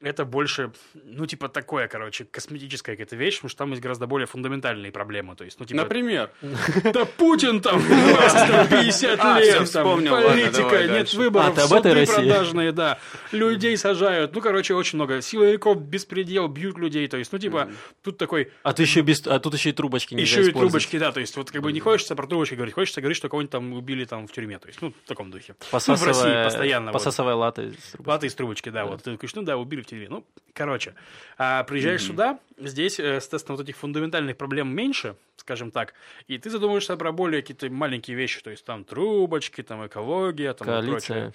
это больше, ну, типа такое, короче, косметическая какая-то вещь, потому что там есть гораздо более фундаментальные проблемы, то есть, ну, типа... Например, Да Путин там [laughs] там 50 А, лет, там, вспомнил, ладно, политика, давай нет дальше. выборов, А, ты об этой суды России? продажные, да, людей сажают, ну, короче, очень много, силовиков беспредел, бьют людей, то есть, ну, типа, тут такой, А ты еще без, а тут еще и трубочки нельзя еще и трубочки, да, то есть, вот, как бы, не хочется про трубочки говорить, хочется говорить, что кого-нибудь там убили там в тюрьме, то есть, ну, в таком духе. Ну, [laughs] в России постоянно. вот. посасывая латы. с трубочки. Плата из трубочки, да, вот. Ты говоришь, ну да, убили в телевизоре. Ну, короче, а, приезжаешь сюда, здесь, э, соответственно, вот этих фундаментальных проблем меньше, скажем так, и ты задумываешься про более какие-то маленькие вещи, то есть там трубочки, там экология, там и Коалиция. прочее.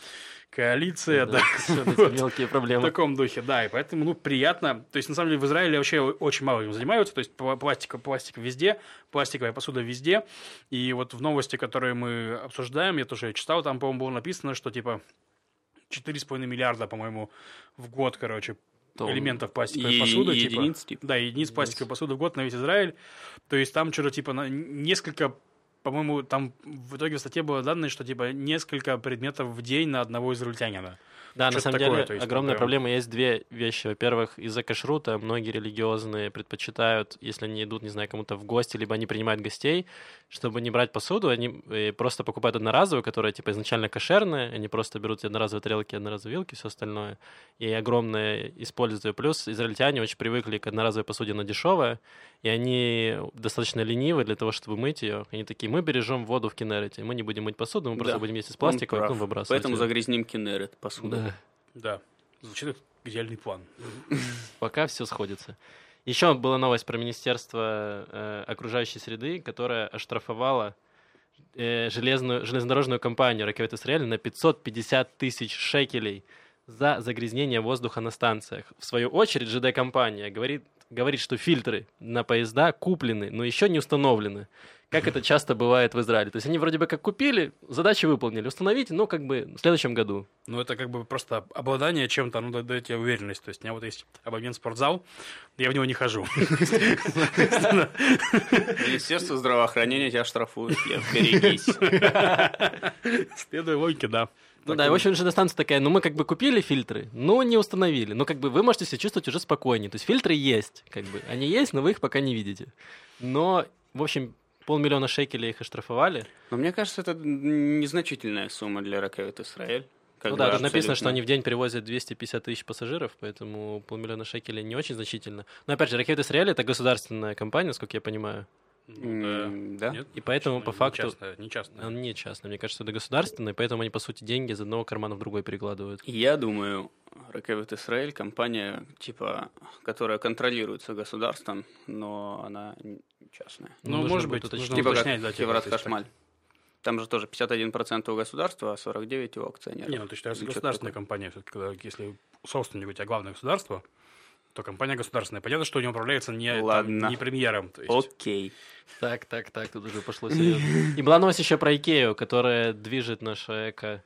Коалиция, да. Эти [laughs] [laughs] Вот. мелкие В проблемы. таком духе, да, и поэтому, ну, приятно. То есть, на самом деле, в Израиле вообще очень мало этим занимаются, то есть, пла- пластика, пластик везде, пластиковая посуда везде, и вот в новости, которые мы обсуждаем, я тоже читал, там, по-моему, было написано, что, типа, 4,5 миллиарда, по-моему, в год, короче, Тонн. элементов пластиковой И- посуды, и типа. единиц, типа. Да, единиц пластиковой посуды в год на весь Израиль. То есть там что-то типа на несколько, по-моему, там в итоге в статье было данные, что типа несколько предметов в день на одного израильтянина. Да, на самом такое, деле есть, огромная прям- проблема. Есть две вещи. Во-первых, из-за кашрута многие религиозные предпочитают, если они идут, не знаю, кому-то в гости, либо они принимают гостей, чтобы не брать посуду, они э, просто покупают одноразовую, которая типа изначально кошерная, они просто берут одноразовые тарелки, одноразовые вилки, все остальное, и огромное используют. Плюс израильтяне очень привыкли к одноразовой посуде, она дешевая, и они достаточно ленивы для того, чтобы мыть ее. Они такие, мы бережем воду в Кинерете, мы не будем мыть посуду, мы просто Да, будем вместе с Он пластиком прав. потом выбрасывать. Поэтому её». загрязним Кинерет посуду. Да. Да. Звучит как идеальный план. Пока все сходится. Еще была новость про Министерство э, окружающей среды, которое оштрафовало э, железную, железнодорожную компанию Ракет Израиль на 550 тысяч шекелей за загрязнение воздуха на станциях. В свою очередь, ЖД-компания говорит, говорит, что фильтры на поезда куплены, но еще не установлены. Как это часто бывает в Израиле. То есть они вроде бы как купили, задачи выполнили, установить, но как бы в следующем году. Ну, это как бы просто обладание чем-то, ну, дает тебе уверенность. То есть у меня вот есть абонент спортзал, я в него не хожу. Министерство здравоохранения тебя штрафует. Берегись. Следуя логике, да. Ну Так да, и общем, же станция такая, ну мы как бы купили фильтры, но не установили. Ну как бы вы можете себя чувствовать уже спокойнее. То есть фильтры есть, как бы. Они есть, но вы их пока не видите. Но, в общем, полмиллиона шекелей их оштрафовали. Но мне кажется, это незначительная сумма для Ракет Израиль. Ну да, тут написано, что они в день перевозят 250 тысяч пассажиров, поэтому полмиллиона шекелей не очень значительно. Но опять же, Ракет Израиль это государственная компания, насколько я понимаю. Ну, да. Нет? И поэтому, Не по факту, частная, Не частная. она не частная. Мне кажется, это государственная, и поэтому они, по сути, деньги из одного кармана в другой перекладывают. Я думаю, Ракет Израиль компания, типа, которая контролируется государством, но она частная. Ну, Нужно может быть, уточнить. нужно Типа как уточнять, да, типа, то есть. Хашмаль. Там же тоже 51% у государства, а 49% у акционеров. Не, ну ты считаешь, Или что-то государственная такое. компания, все-таки, когда, если собственник у тебя главное государство, то компания государственная. Понятно, что у него управляется не, там, Ладно. не премьером. То есть, Окей. Так, так, так, тут уже пошло серьезно. И была новость еще про Икею, которая движет наше эко.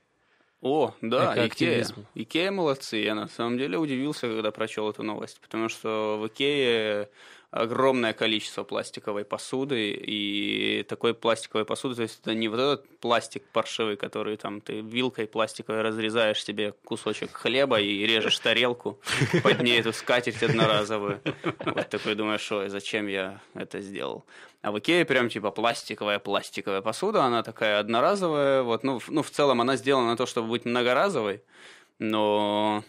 О, да, Икея. Икея молодцы. Я на самом деле удивился, когда прочел эту новость, потому что в Икее огромное количество пластиковой посуды, и такой пластиковой посуды, то есть это не вот этот пластик паршивый, который там ты вилкой пластиковой разрезаешь себе кусочек хлеба и режешь тарелку под ней эту скатерть одноразовую. Вот такой думаешь, ой, зачем я это сделал? А в Икее прям типа пластиковая пластиковая посуда, она такая одноразовая, вот, ну, ну в целом она сделана на то, чтобы быть многоразовой, но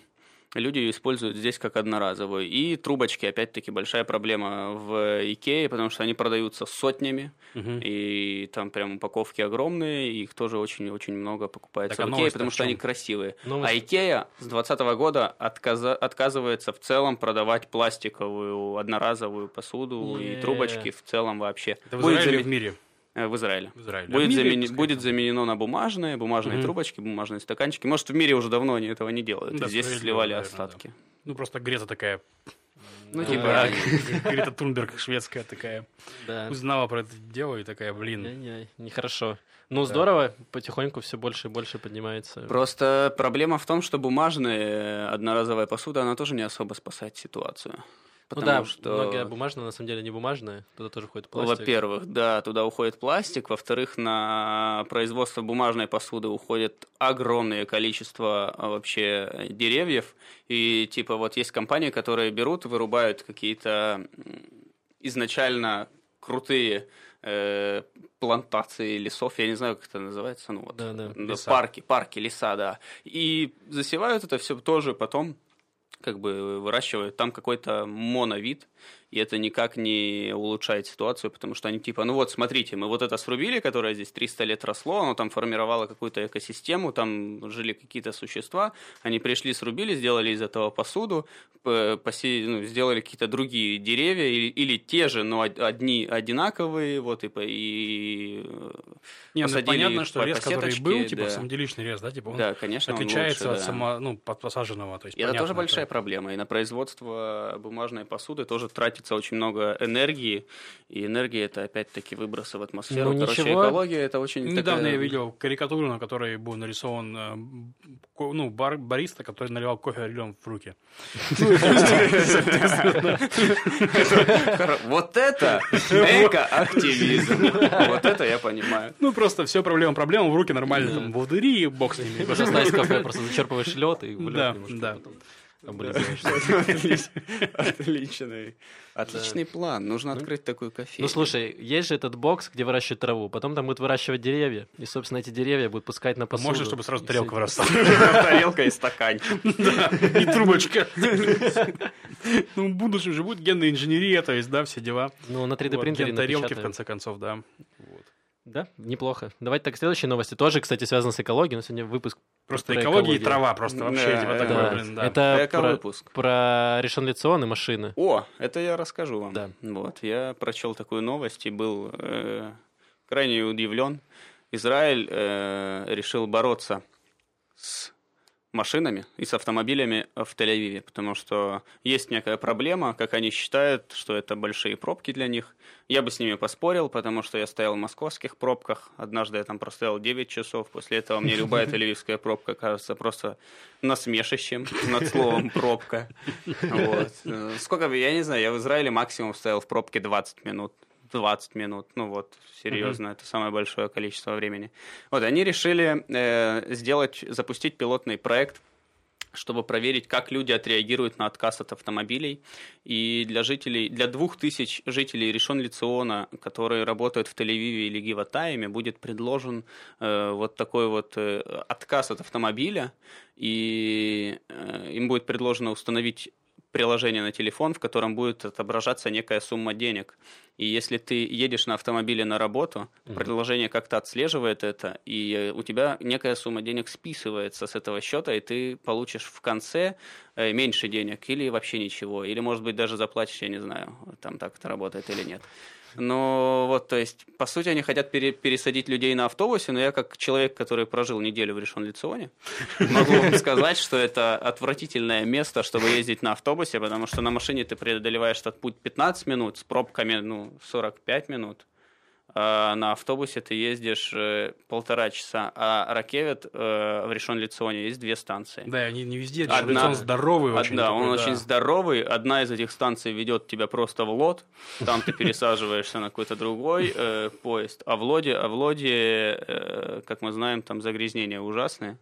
люди ее используют здесь как одноразовую. И трубочки, опять-таки, большая проблема в Икее, потому что они продаются сотнями, Мгм. и там прям упаковки огромные, и их тоже очень-очень много покупается Так, а в Икее, потому что они красивые. Новость- А Икея с 2020 года отказа- отказывается в целом продавать пластиковую одноразовую посуду Не. и трубочки в целом вообще. Это в Израиле в мире? Э, В Израиле. В Израиле. Будет, В мире, замени- будет заменено на бумажные, бумажные Мгм. трубочки, бумажные стаканчики. Может, в мире уже давно они этого не делают. Да, Здесь сливали наверное, остатки. Ну, просто Грета такая, Ну, Да. типа, [laughs] да, Грета Тунберг шведская такая, Да. узнала про это дело и такая, блин. Нехорошо. Ну, Да. здорово, потихоньку все больше и больше поднимается. Просто проблема в том, что бумажная одноразовая посуда, она тоже не особо спасает ситуацию. Ну Потому да, что... многое бумажное, на самом деле не бумажное, туда тоже входит пластик. Во-первых, да, туда уходит пластик. Во-вторых, на производство бумажной посуды уходит огромное количество а, вообще деревьев. И типа вот есть компании, которые берут, вырубают какие-то изначально крутые э, плантации лесов, я не знаю, как это называется, ну вот, Да, да. да, парки, парки, леса, да. И засевают это все тоже потом как бы выращивают там какой-то моновид, и это никак не улучшает ситуацию, потому что они типа, ну вот, смотрите, мы вот это срубили, которое здесь 300 лет росло, оно там формировало какую-то экосистему, там жили какие-то существа, они пришли, срубили, сделали из этого посуду, посе... ну, сделали какие-то другие деревья, или, или те же, но одни одинаковые, вот, и, и э, Не, ну, понятно, что лес, который был, типа, да. самоделичный лес, да, типа, он да, конечно, отличается он лучше, от да. само, ну, посаженного. То есть, и это тоже большая проблема, и на производство бумажной посуды тоже тратить тратится очень много энергии, и энергия это опять-таки выбросы в атмосферу. Ну, Короче, ничего. экология это очень Недавно такая... я видел карикатуру, на которой был нарисован э, ну, бар, бариста, который наливал кофе орелем в руки. [laughs] Вот это эко-активизм. Вот это я понимаю. Ну, просто все проблема проблема, в руки нормально, там, волдыри, бог с ними. Просто кофе, просто зачерпываешь лед и Да, да. [laughs] Отличный. Отличный план. Нужно ну, открыть такую кофейню. Ну, слушай, есть же этот бокс, где выращивают траву. Потом там будут выращивать деревья. И, собственно, эти деревья будут пускать на посуду. Можно, чтобы сразу тарелка вырастала. [laughs] Тарелка и стаканчик. [laughs] Да, и трубочка. Ну, в будущем же будет генная инженерия, то есть, да, все дела. Ну, на 3D принтере тарелки, в конце концов, да. Да, неплохо. Давайте так, следующие новости тоже, кстати, связаны с экологией, но сегодня выпуск Просто экология и трава, просто вообще, да, типа, такой, да. блин, да. Это про, про решен лицон и машины. О, это я расскажу вам. Да. Вот, я прочел такую новость и был э, крайне удивлен. Израиль э, решил бороться с машинами и с автомобилями в Тель-Авиве, потому что есть некая проблема, как они считают, что это большие пробки для них. Я бы с ними поспорил, потому что я стоял в московских пробках. Однажды я там простоял 9 часов. После этого мне любая [laughs] тель пробка кажется просто насмешищем над словом [laughs] «пробка». Вот. Сколько, я не знаю, я в Израиле максимум стоял в пробке 20 минут. 20 минут. Ну вот, серьезно, mm-hmm. это самое большое количество времени. Вот, они решили э, сделать, запустить пилотный проект чтобы проверить, как люди отреагируют на отказ от автомобилей. И для жителей, для двух тысяч жителей Решон Лициона, которые работают в Тель-Авиве или Гиватайме, будет предложен э, вот такой вот э, отказ от автомобиля, и э, им будет предложено установить приложение на телефон, в котором будет отображаться некая сумма денег. И если ты едешь на автомобиле на работу, mm-hmm. приложение как-то отслеживает это, и у тебя некая сумма денег списывается с этого счета, и ты получишь в конце э, меньше денег или вообще ничего, или, может быть, даже заплатишь, я не знаю, там так это работает или нет. Но вот, то есть, по сути, они хотят пере пересадить людей на автобусе, но я как человек, который прожил неделю в решен лиционе [laughs] могу вам сказать, что это отвратительное место, чтобы ездить на автобусе, потому что на машине ты преодолеваешь этот путь 15 минут, с пробками, ну, 45 минут на автобусе ты ездишь э, полтора часа, а Ракевит э, в решен лицоне есть две станции. Да, они не везде, одна, он здоровый очень. Да, такой, он да. очень здоровый. Одна из этих станций ведет тебя просто в лот, там ты пересаживаешься на какой-то другой э, поезд, а в лоде, а в лоде, э, как мы знаем, там загрязнения ужасные.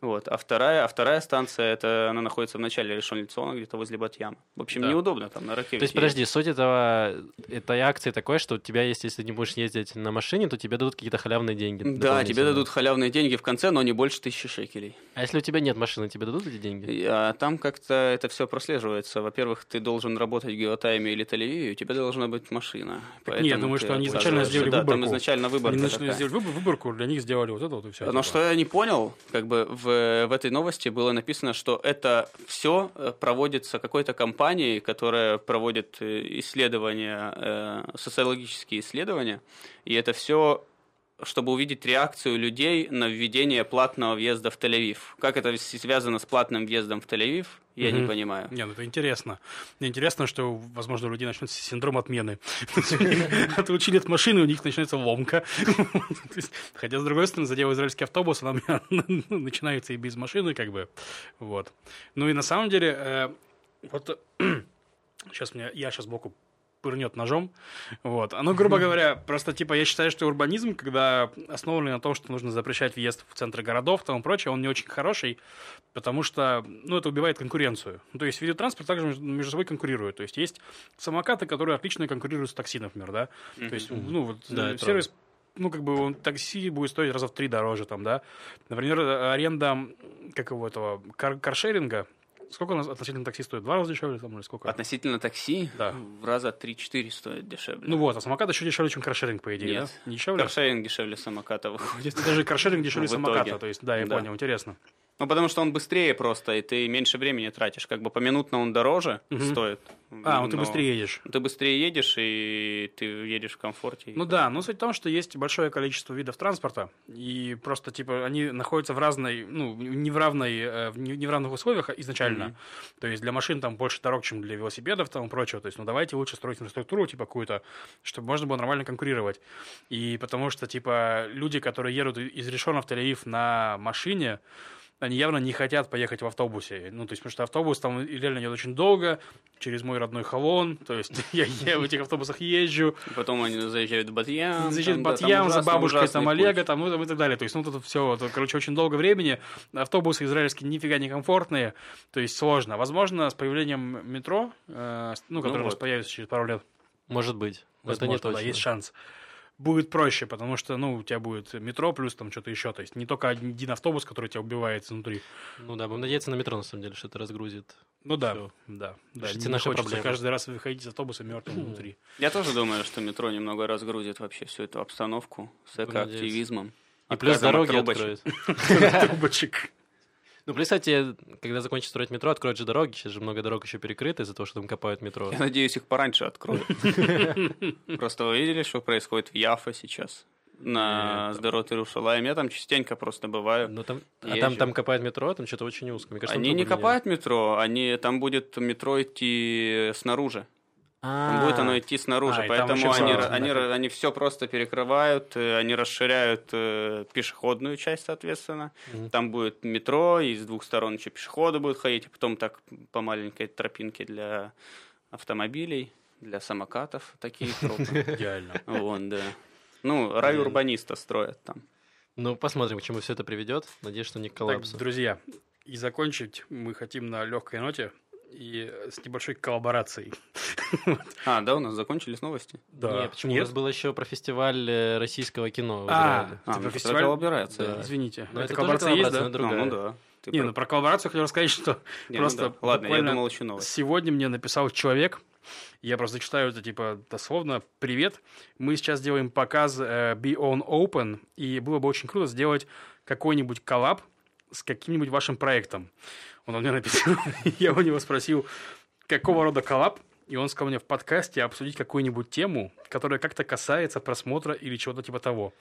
Вот. А вторая, а вторая станция, это она находится в начале решен лицона, где-то возле Батьяма. В общем, да. неудобно там на Ракевите. То есть, подожди, суть этого, этой акции такой, что у тебя есть, если не будешь ездить на машине, то тебе дадут какие-то халявные деньги. Да, тебе дадут халявные деньги в конце, но не больше тысячи шекелей. А если у тебя нет машины, тебе дадут эти деньги? А там как-то это все прослеживается. Во-первых, ты должен работать в Геотайме или тель у тебя должна быть машина. нет, я думаю, что они изначально сделали да, выборку. там изначально выборка Они изначально сделали выборку, для них сделали вот это вот и все. Но что я не понял, как бы в, в этой новости было написано, что это все э, проводится какой-то компанией, которая проводит э, исследования, э, социологические исследования, и это все чтобы увидеть реакцию людей на введение платного въезда в Тель-Авив. Как это связано с платным въездом в Тель-Авив, я угу. не понимаю. Не, ну это интересно. Мне интересно, что, возможно, у людей начнется синдром отмены. [laughs] Отучили от машины, у них начинается ломка. Хотя, с другой стороны, задев израильский автобус, она [laughs] начинается и без машины, как бы. Вот. Ну и на самом деле, э, вот [clears throat] сейчас мне, я сейчас сбоку пырнет ножом. Вот. Ну, грубо говоря, просто, типа, я считаю, что урбанизм, когда основанный на том, что нужно запрещать въезд в центры городов и тому прочее, он не очень хороший, потому что, ну, это убивает конкуренцию. Ну, то есть, видеотранспорт также между собой конкурирует. То есть, есть самокаты, которые отлично конкурируют с такси, например, да? То есть, ну, вот да, э, сервис ну, как бы он, такси будет стоить раза в три дороже там, да. Например, аренда, как его этого, кар каршеринга, Сколько у нас относительно такси стоит? Два раза дешевле там или сколько? Относительно такси Да. в раза 3-4 стоит дешевле. Ну вот, а самокат еще дешевле, чем каршеринг, по идее, Нет. да? Не дешевле? Каршеринг дешевле самоката выходит. Даже каршеринг дешевле [laughs] самоката, то есть, да, я Да. понял, интересно. Ну, потому что он быстрее просто, и ты меньше времени тратишь. Как бы поминутно он дороже Мгм. стоит. А, ну ты быстрее едешь. Ты быстрее едешь, и ты едешь в комфорте. Ну да, но суть в том, что есть большое количество видов транспорта, и просто, типа, они находятся в разной, ну, не в равной, э, в не в равных условиях изначально. Мгм. То есть для машин там больше дорог, чем для велосипедов там и прочего. То есть, ну, давайте лучше строить инфраструктуру, типа, какую-то, чтобы можно было нормально конкурировать. И потому что, типа, люди, которые едут из Решона в Тель-Авив на машине, они явно не хотят поехать в автобусе. Ну, то есть, потому что автобус там реально идет очень долго, через мой родной Холон. То есть, [laughs] я, я в этих автобусах езжу, Потом они заезжают в Батьям. Да, там Батьям за бабушкой, там путь. Олега, там, ну, там и так далее. То есть, ну, тут все, короче, очень долго времени. Автобусы израильские нифига не комфортные, то есть сложно. Возможно, с появлением метро, э, с- ну, которое у нас вот. появится через пару лет, Может быть. Это возможно, не да, точно. есть шанс. Будет проще, потому что, ну, у тебя будет метро плюс там что-то еще. То есть не только один автобус, который тебя убивает изнутри. Ну да, будем надеяться на метро, на самом деле, что это разгрузит. Ну да, Всё. да. да. Решите Не наши хочется проблемы. каждый раз выходить из автобуса мертвым [clears throat] внутри. Я тоже думаю, что метро немного разгрузит вообще всю эту обстановку с экоактивизмом. И плюс дороги откроют. [laughs] Трубочек. Ну, плюс, кстати, когда закончат строить метро, откроют же дороги. Сейчас же много дорог еще перекрыто из-за того, что там копают метро. Я надеюсь, их пораньше откроют. [laughs] Просто вы видели, что происходит в Яфа сейчас? На. Здорот Иерусалим. Я там частенько просто бываю. Ну, там, а там, там копают метро, там что-то очень узко. Мне кажется, Они не копают метро, они там будет метро идти снаружи. Меняют. будет оно идти снаружи, А, поэтому они, сразу они, нахрен. они все просто перекрывают, э, они расширяют э, пешеходную часть, соответственно. Мгм. Там будет метро, и с двух сторон еще пешеходы будут ходить, и потом так по маленькой тропинке для автомобилей, для самокатов такие [laughs] тропы. Идеально. Вон, да. Ну, рай урбаниста строят там. Ну, посмотрим, к чему все это приведет. Надеюсь, что не к Так, коллапсу. друзья, и закончить мы хотим на легкой ноте и с небольшой коллаборацией. [laughs] А, да, у нас закончились новости? Да. Нет, почему? У нас было еще про фестиваль э, российского кино А. А, ну, фестиваль? тогда коллаборация. Да. Извините. Но это это тоже коллаборация есть, да? другая. А, ну да. Ты Не, про- ну про коллаборацию хотел рассказать, что Не, ну просто да. Ладно, я думал еще новости. сегодня мне написал человек, я просто читаю это типа дословно. Привет, мы сейчас делаем показ э, Be In Open, и было бы очень круто сделать какой-нибудь collab с каким-нибудь вашим проектом. Он мне написал, [laughs] я у него спросил, какого рода collab, и он сказал мне в подкасте обсудить какую-нибудь тему, которая как-то касается просмотра или чего-то типа того.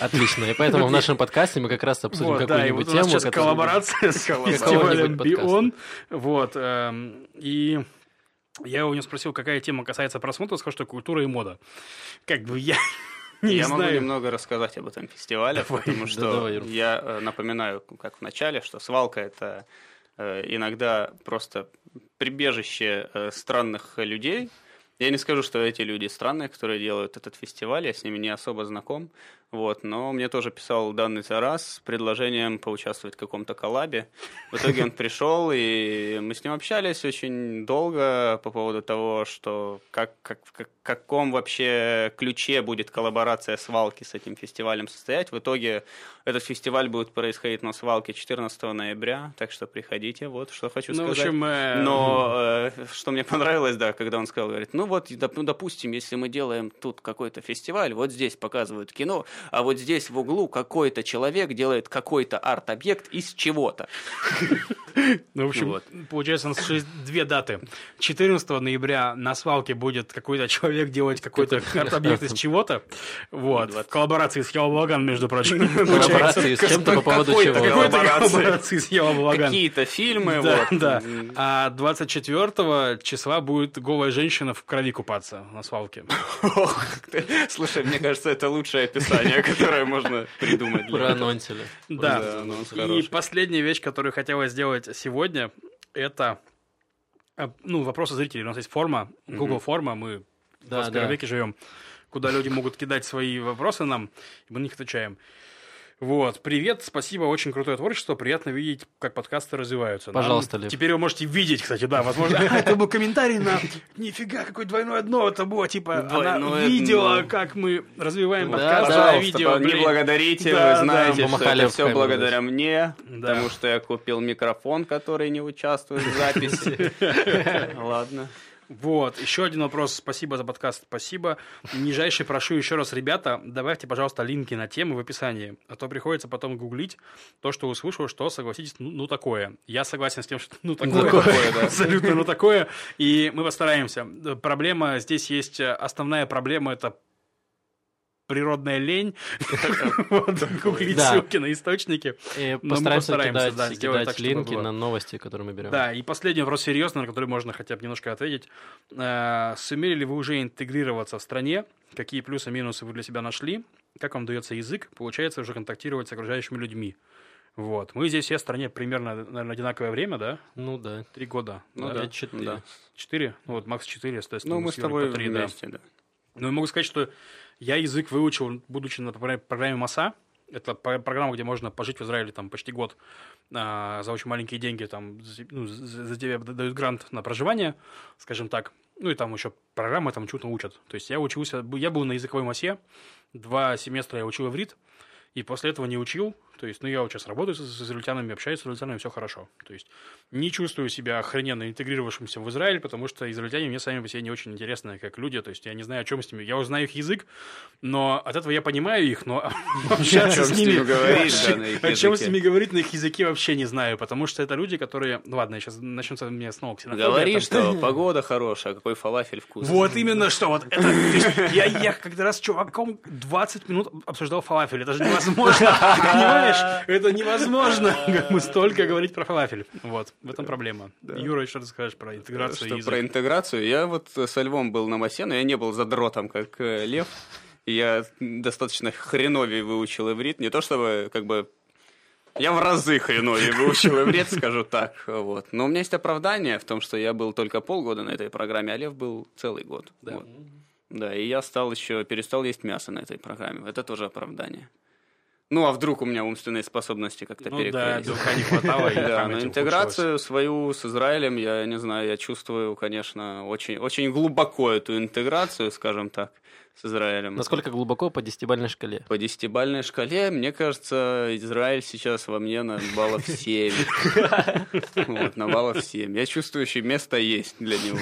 Отлично. И поэтому в нашем подкасте мы как раз обсудим Вот, да, и какую-нибудь вот тему. сейчас которая- коллаборация с фестивалем. Бион. Вот. эм, И я у него спросил, какая тема касается просмотра, сказал, что культура и мода. Как бы я не я могу знаю. немного рассказать об этом фестивале, Давай. потому Да что давай, Юр. я э, напоминаю, как в начале, что свалка это э, иногда просто прибежище э, странных людей. Я не скажу, что эти люди странные, которые делают этот фестиваль, я с ними не особо знаком, вот, но мне тоже писал данный Тарас с предложением поучаствовать в каком-то коллабе. В итоге он пришел, и мы с ним общались очень долго по поводу того, что как, как, в как- каком вообще ключе будет коллаборация свалки с этим фестивалем состоять. В итоге этот фестиваль будет происходить на свалке 14 ноября, так что приходите, вот что хочу Ну, в сказать. общем, э, Но э, что мне понравилось, да, когда он сказал, говорит, ну вот, доп- ну, допустим, если мы делаем тут какой-то фестиваль, вот здесь показывают кино, а вот здесь в углу какой-то человек делает какой-то арт-объект из чего-то. Ну, в общем, Вот. получается, у нас есть две даты. 14 ноября на свалке будет какой-то человек делать какой-то арт-объект из чего-то. Вот. В коллаборации с Ялоблаган, между прочим. [laughs] Коллаборации с чем-то по поводу чего. Коллаборации. с Ялоблаган. Какие-то фильмы, Да, вот. да. А 24 числа будет голая женщина в крови купаться на свалке. Слушай, мне кажется, это лучшее описание, которое можно придумать. Проанонсили. Да. И последняя вещь, которую хотелось сделать сегодня, это а, ну, вопросы зрителей. У нас есть форма, Google форма, мы в Да, 21 да. веке живем, куда люди могут кидать свои вопросы нам, и мы на них отвечаем. Вот, привет, спасибо, очень крутое творчество, приятно видеть, как подкасты развиваются. Пожалуйста, Лев. Теперь вы можете видеть, кстати, да, возможно. [laughs] Это был комментарий на [laughs] нифига, какое двойное дно, это было, типа, она видела, как мы развиваем подкасты видео. не благодарите, Да, вы знаете, что это все благодаря мне, потому что я купил микрофон, который не участвует в записи. [laughs] Ладно. Вот, еще один вопрос. Спасибо за подкаст, спасибо. Нижайше прошу еще раз, ребята, добавьте, пожалуйста, линки на темы в описании, а то приходится потом гуглить то, что услышал, что, согласитесь, ну, ну, такое. Я согласен с тем, что ну такое. такое, да. Абсолютно, ну такое. И мы постараемся. Проблема, здесь есть э, основная проблема, это природная лень. [laughs] Вот, Гуглить ссылки на источники. Постараемся, кидать, линки на новости, которые мы берем. Да, и последний вопрос серьезный, на который можно хотя бы немножко ответить. Э, Сумели ли вы уже интегрироваться в стране? Какие плюсы и минусы вы для себя нашли? Как вам дается язык? Получается уже контактировать с окружающими людьми? Вот. Мы здесь все в стране примерно, наверное, одинаковое время, да? Ну да. Три года. Ну Да, я четыре. да. Четыре? Ну вот, Макс четыре, соответственно. Ну, мы с тобой по три, да. вместе, да. Ну, и могу сказать, что я язык выучил, будучи на программе- МАСА. Это программа, где можно пожить в Израиле там почти год а, за очень маленькие деньги. Там, ну, за- тебе дают грант на проживание, скажем так. Ну, и там еще программы там чему-то учат. То есть я учился, я был на языковой МАСе, два семестра я учил иврит, и после этого не учил. То есть, ну, я вот сейчас работаю с, с израильтянами, общаюсь с израильтянами, все хорошо. То есть, не чувствую себя охрененно интегрировавшимся в Израиль, потому что израильтяне мне сами по себе не очень интересны как люди. То есть, я не знаю, о чем с ними. Я узнаю их язык, но от этого я понимаю их, но [laughs] общаться с ними... О чем с ними говорить на их языке вообще не знаю, потому что это люди, которые... Ну ладно, сейчас начнется у меня снова ксенофобия. Говори, там. что [laughs] погода хорошая, какой фалафель вкусный. Вот именно что. Вот я, [laughs] когда раз с чуваком 20 минут обсуждал фалафель. Это же невозможно. Понимаешь? Это невозможно. [laughs] Как мы столько говорить про фалафель. Вот. В этом проблема. Юра, что ты скажешь про интеграцию Что про интеграцию. Я вот со Львом был на Масе, но я не был задротом, как э, Лев. Я достаточно хреновее выучил иврит. Не то чтобы, как бы... Я в разы хреновее выучил иврит, скажу так. Вот. Но у меня есть оправдание в том, что я был только полгода на этой программе, а Лев был целый год. Да. Вот. Да, и я стал еще, перестал есть мясо на этой программе. Это тоже оправдание. Ну, а вдруг у меня умственные способности как-то Ну да, перекрылись? белка не хватало. и [laughs] Да, но интеграцию свою с Израилем, я не знаю, я чувствую, конечно, очень, очень глубоко эту интеграцию, скажем так, с Израилем. Насколько глубоко по десятибальной шкале? По десятибальной шкале, мне кажется, Израиль сейчас во мне на баллов 7. Вот, на баллов 7. Я чувствую, что место есть для него.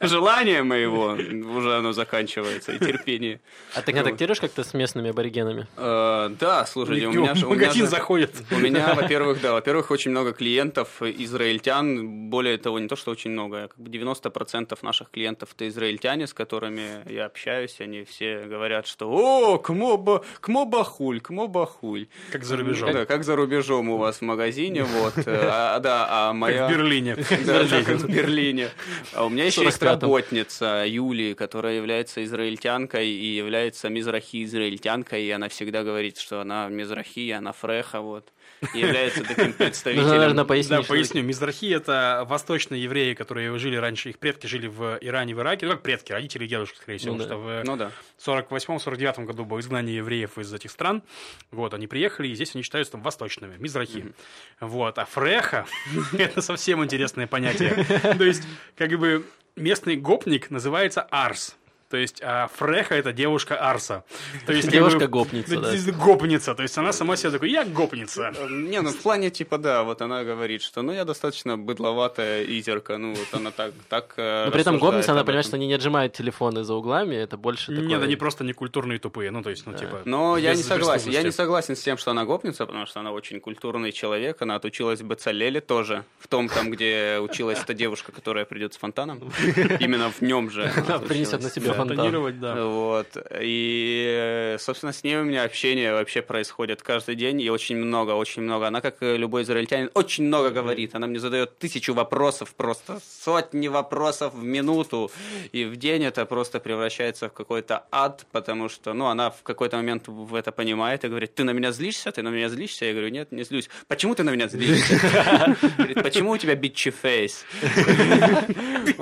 Желание моего, уже оно заканчивается, и терпение. А ты контактируешь как-то с местными аборигенами? Э, Да, слушайте, у меня магазин заходит. У меня, во-первых, да, во-первых, очень много клиентов израильтян, более того, не то, что очень много, а как бы 90% наших клиентов это израильтяне, с которыми я общаюсь, они все говорят, что «О, кмо, кмо бахуль, кмо бахуль». Как за рубежом. Да, как за рубежом у вас в магазине, вот. [laughs] А, да, а Как моя... в Берлине. Да, да, как в Берлине. А у меня еще есть 45-м. работница Юлия, которая является израильтянкой и является мизрахи израильтянкой, и она всегда говорит, что она мизрахи, она фреха, вот. И является таким [laughs] представителем. наверное, пояснить. Да, поясню. Мизрахи – это восточные евреи, которые жили раньше, их предки жили в Иране, в Ираке. Ну, как предки, родители и дедушки, скорее всего. Ну потому да. что в Ну да. 48-49 году было изгнание евреев из этих стран. Вот, они приехали, и здесь они считаются там восточными, мизрахи. Вот, а фреха – [laughs] это совсем интересное понятие. [laughs] То есть, как бы, местный гопник называется арс. То есть, а фреха – это девушка арса. То есть, как бы, Девушка-гопница, ну, да. Гопница. То есть, она сама себе такой, я гопница. Не, ну в плане типа да, вот она говорит, что ну я достаточно быдловатая изерка, ну вот она так так. э, Но при этом гопница, она понимает, что они не отжимают телефоны за углами, это больше такое... Нет, они просто не культурные тупые. Ну, то есть, ну, типа... Но я не согласен. Я не согласен с тем, что она гопница, потому что она очень культурный человек. Она отучилась в Бацалеле тоже. В том, там, где училась эта девушка, которая придет с фонтаном. [laughs] Именно в нем же. она принесет на отучилась. Фонтан. Да. Вот. И, собственно, с ней у меня общение вообще происходит каждый день, и очень много, очень много. Она, как любой израильтянин, очень много говорит. Она мне задает тысячу вопросов, просто сотни вопросов в минуту. И в день это просто превращается в какой-то ад, потому что, ну, она в какой-то момент в это понимает и говорит, ты на меня злишься? Ты на меня злишься? Я говорю, нет, не злюсь. Почему ты на меня злишься? [laughs] Говорит, почему у тебя бичи фейс? [laughs]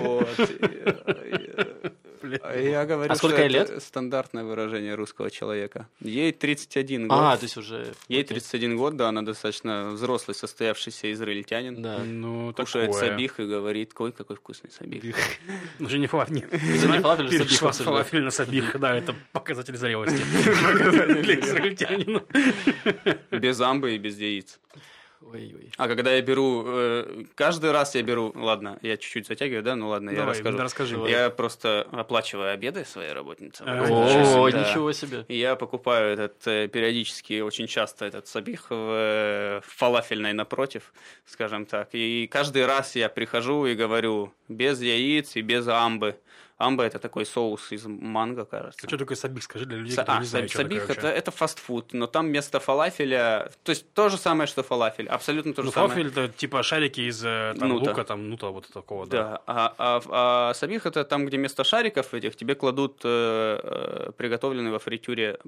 Вот. [laughs] Я говорю, А сколько что ей это стандартное выражение русского человека. Ей 31 год. А, то есть уже... Ей окей. 31 год, да, она достаточно взрослый, состоявшийся израильтянин. Да. Ну, Кушает такое. сабих и говорит, ой, какой вкусный сабих. Ну, же не фалафель. А фалафель на сабих. Да, это показатель зрелости. [laughs] Для израильтянина. Без амбы и без яиц. Ой-ой. А когда я беру, э, каждый раз я беру, ладно, я чуть-чуть затягиваю, да, ну ладно, я Давай, расскажу. да, расскажи. Я просто оплачиваю обеды своей работницы. А, О, ничего себе. Я покупаю этот э, периодически, очень часто этот сабих э, в фалафельной напротив, скажем так. И каждый раз я прихожу и говорю без яиц и без амбы. Амба это такой соус из манго, кажется. А что такое сабих? Скажи для людей, Са- которые а, не знают, саб- что такое сабих это, вообще. это фастфуд, но там вместо фалафеля, то есть то же самое, что фалафель, абсолютно то же Ну, самое. фалафель это типа шарики из э, там, Нута. лука, там, нута, вот такого, да. Да, а, а- а сабих это там, где вместо шариков этих тебе кладут э, э, приготовленный во фритюре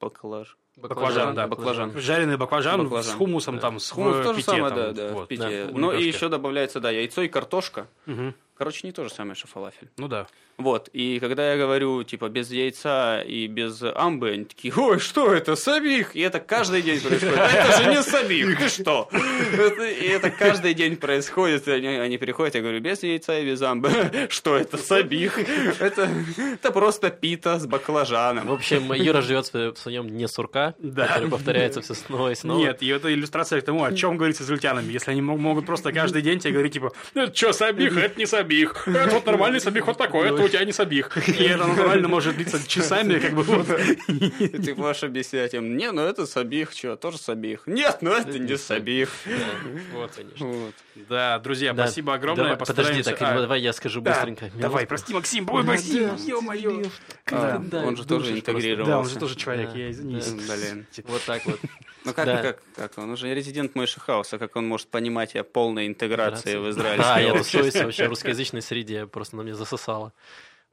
баклаж. Баклажан, да, баклажан. Жареный бакважан, Баклажан, с хумусом да. там, с Хумус в то же пите самое, там, да, да, вот. в пите. Да, в ну и еще добавляется, да, яйцо и картошка. Мгм. Короче, не то же самое, что фалафель. Ну да. Вот, и когда я говорю, типа, без яйца и без амбы, они такие, ой, что это, сабих? И это каждый день происходит. «Да Это же не сабих, ты что? И это каждый день происходит. Они, приходят, я говорю, без яйца и без амбы. [laughs] Что это, сабих? Это, это просто пита с В баклажаном. общем, Юра живет в своем- в дне сурка, который повторяется все снова и снова. Нет, и это иллюстрация к тому, о чем говорить с израильтянами. Если они мог- могут просто каждый день тебе говорить, типа, ну это что, сабих, это не сабих, это вот нормальный сабих вот такой, это у тебя не сабих. И это натурально может длиться часами, как бы вот. И ты можешь объяснять им, не, ну это сабих, что, тоже сабих. Нет, ну это не сабих. Да, Вот, конечно. Да, друзья, спасибо огромное. Подожди, так, А, давай я скажу быстренько. Давай, прости, Максим, ой, Максим, ё-моё. Да, он же тоже интегрировался. Да, он же тоже человек, я извинись. да. Блин. Вот так вот. Ну как, Да. как, как? Он уже резидент Мойши Хауса, как он может понимать о полной интеграции в Да, израильское я тусуюсь вообще в русскоязычной среде, просто на меня засосало.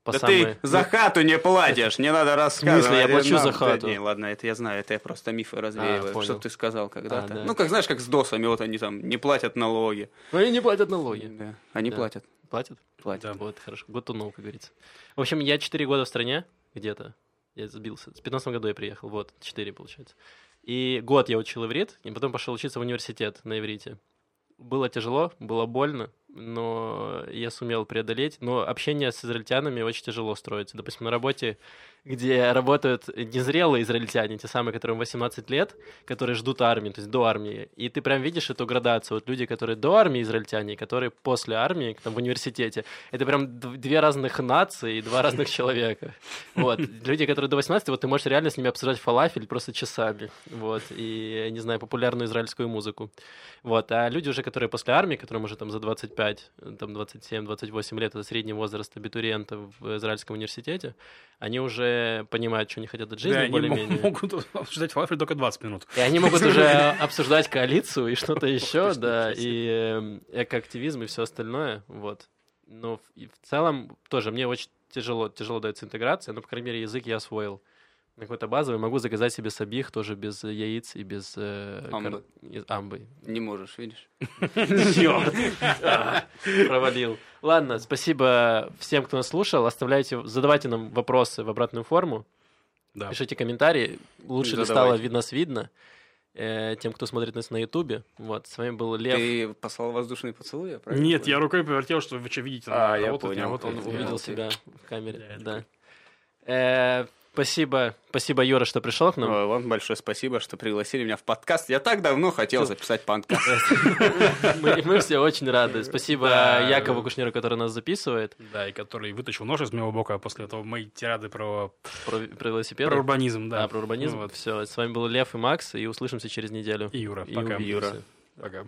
По Да самые- ты за хату не платишь, не надо рассказывать. смысле? Я плачу за да хату. не, ладно, это я знаю, это я просто мифы развеиваю. понял. что ты сказал когда-то. А, да. Ну, как знаешь, как с ДОСами, вот они там не платят налоги. Ну, они не платят налоги. Да, Они Да. платят. Платят? Платят. Да. Вот, хорошо. Год тунул, как говорится. В общем, я 4 года в стране, где-то. Я сбился. В 15 году я приехал, вот, 4 получается. И год я учил иврит, и потом пошел учиться в университет на иврите. Было тяжело, было больно, но я сумел преодолеть. Но общение с израильтянами очень тяжело строится. Допустим, на работе, где работают незрелые израильтяне, те самые, которым 18 лет, которые ждут армии, то есть до армии. И ты прям видишь эту градацию. Вот люди, которые до армии израильтяне, и которые после армии, там, в университете. Это прям две разных нации и два разных человека. Вот. Люди, которые до 18, вот ты можешь реально с ними обсуждать фалафель просто часами. Вот. И, не знаю, популярную израильскую музыку. Вот. А люди уже, которые после армии, которым уже там за 25, там 27-28 лет, это средний возраст абитуриента в израильском университете, они уже понимают, что они хотят от жизни Да, более-менее. могут обсуждать фалафель только 20 минут. И они могут [laughs] уже обсуждать коалицию и что-то еще, да, и э, экоактивизм и все остальное, вот. Но в целом тоже мне очень тяжело, тяжело дается интеграция, но, по крайней мере, язык я освоил. На какой-то базовый могу заказать себе сабих тоже без яиц и без э, кар- Амбы. амбы. Не можешь, видишь? [laughs] А, Провалил. Ладно, спасибо всем, кто нас слушал. Оставляйте, задавайте нам вопросы в обратную форму. Да. Пишите комментарии. Лучше ли Задавайте. стало видно нас видно. э, тем, кто смотрит нас на Ютубе. Вот, с вами был Лев. Ты послал воздушный поцелуй, я правильно Нет, я рукой повертел, что вы что видите. А, я понял. работает. Он увидел себя в камере. Да, Спасибо, спасибо, Юра, что пришел к нам. Ой, Вам большое спасибо, что пригласили меня в подкаст. Я так давно хотел записать подкаст. [laughs] Мы, мы все очень рады. Спасибо Да. Якову Кушниру, который нас записывает. Да, и который вытащил нож из моего бока после этого мои тирады про, Про, про велосипеды. про урбанизм, да. А, про урбанизм. Ну вот. Все, с вами был Лев и Макс, и услышимся через неделю. И Юра. И Пока. Юра. Пока.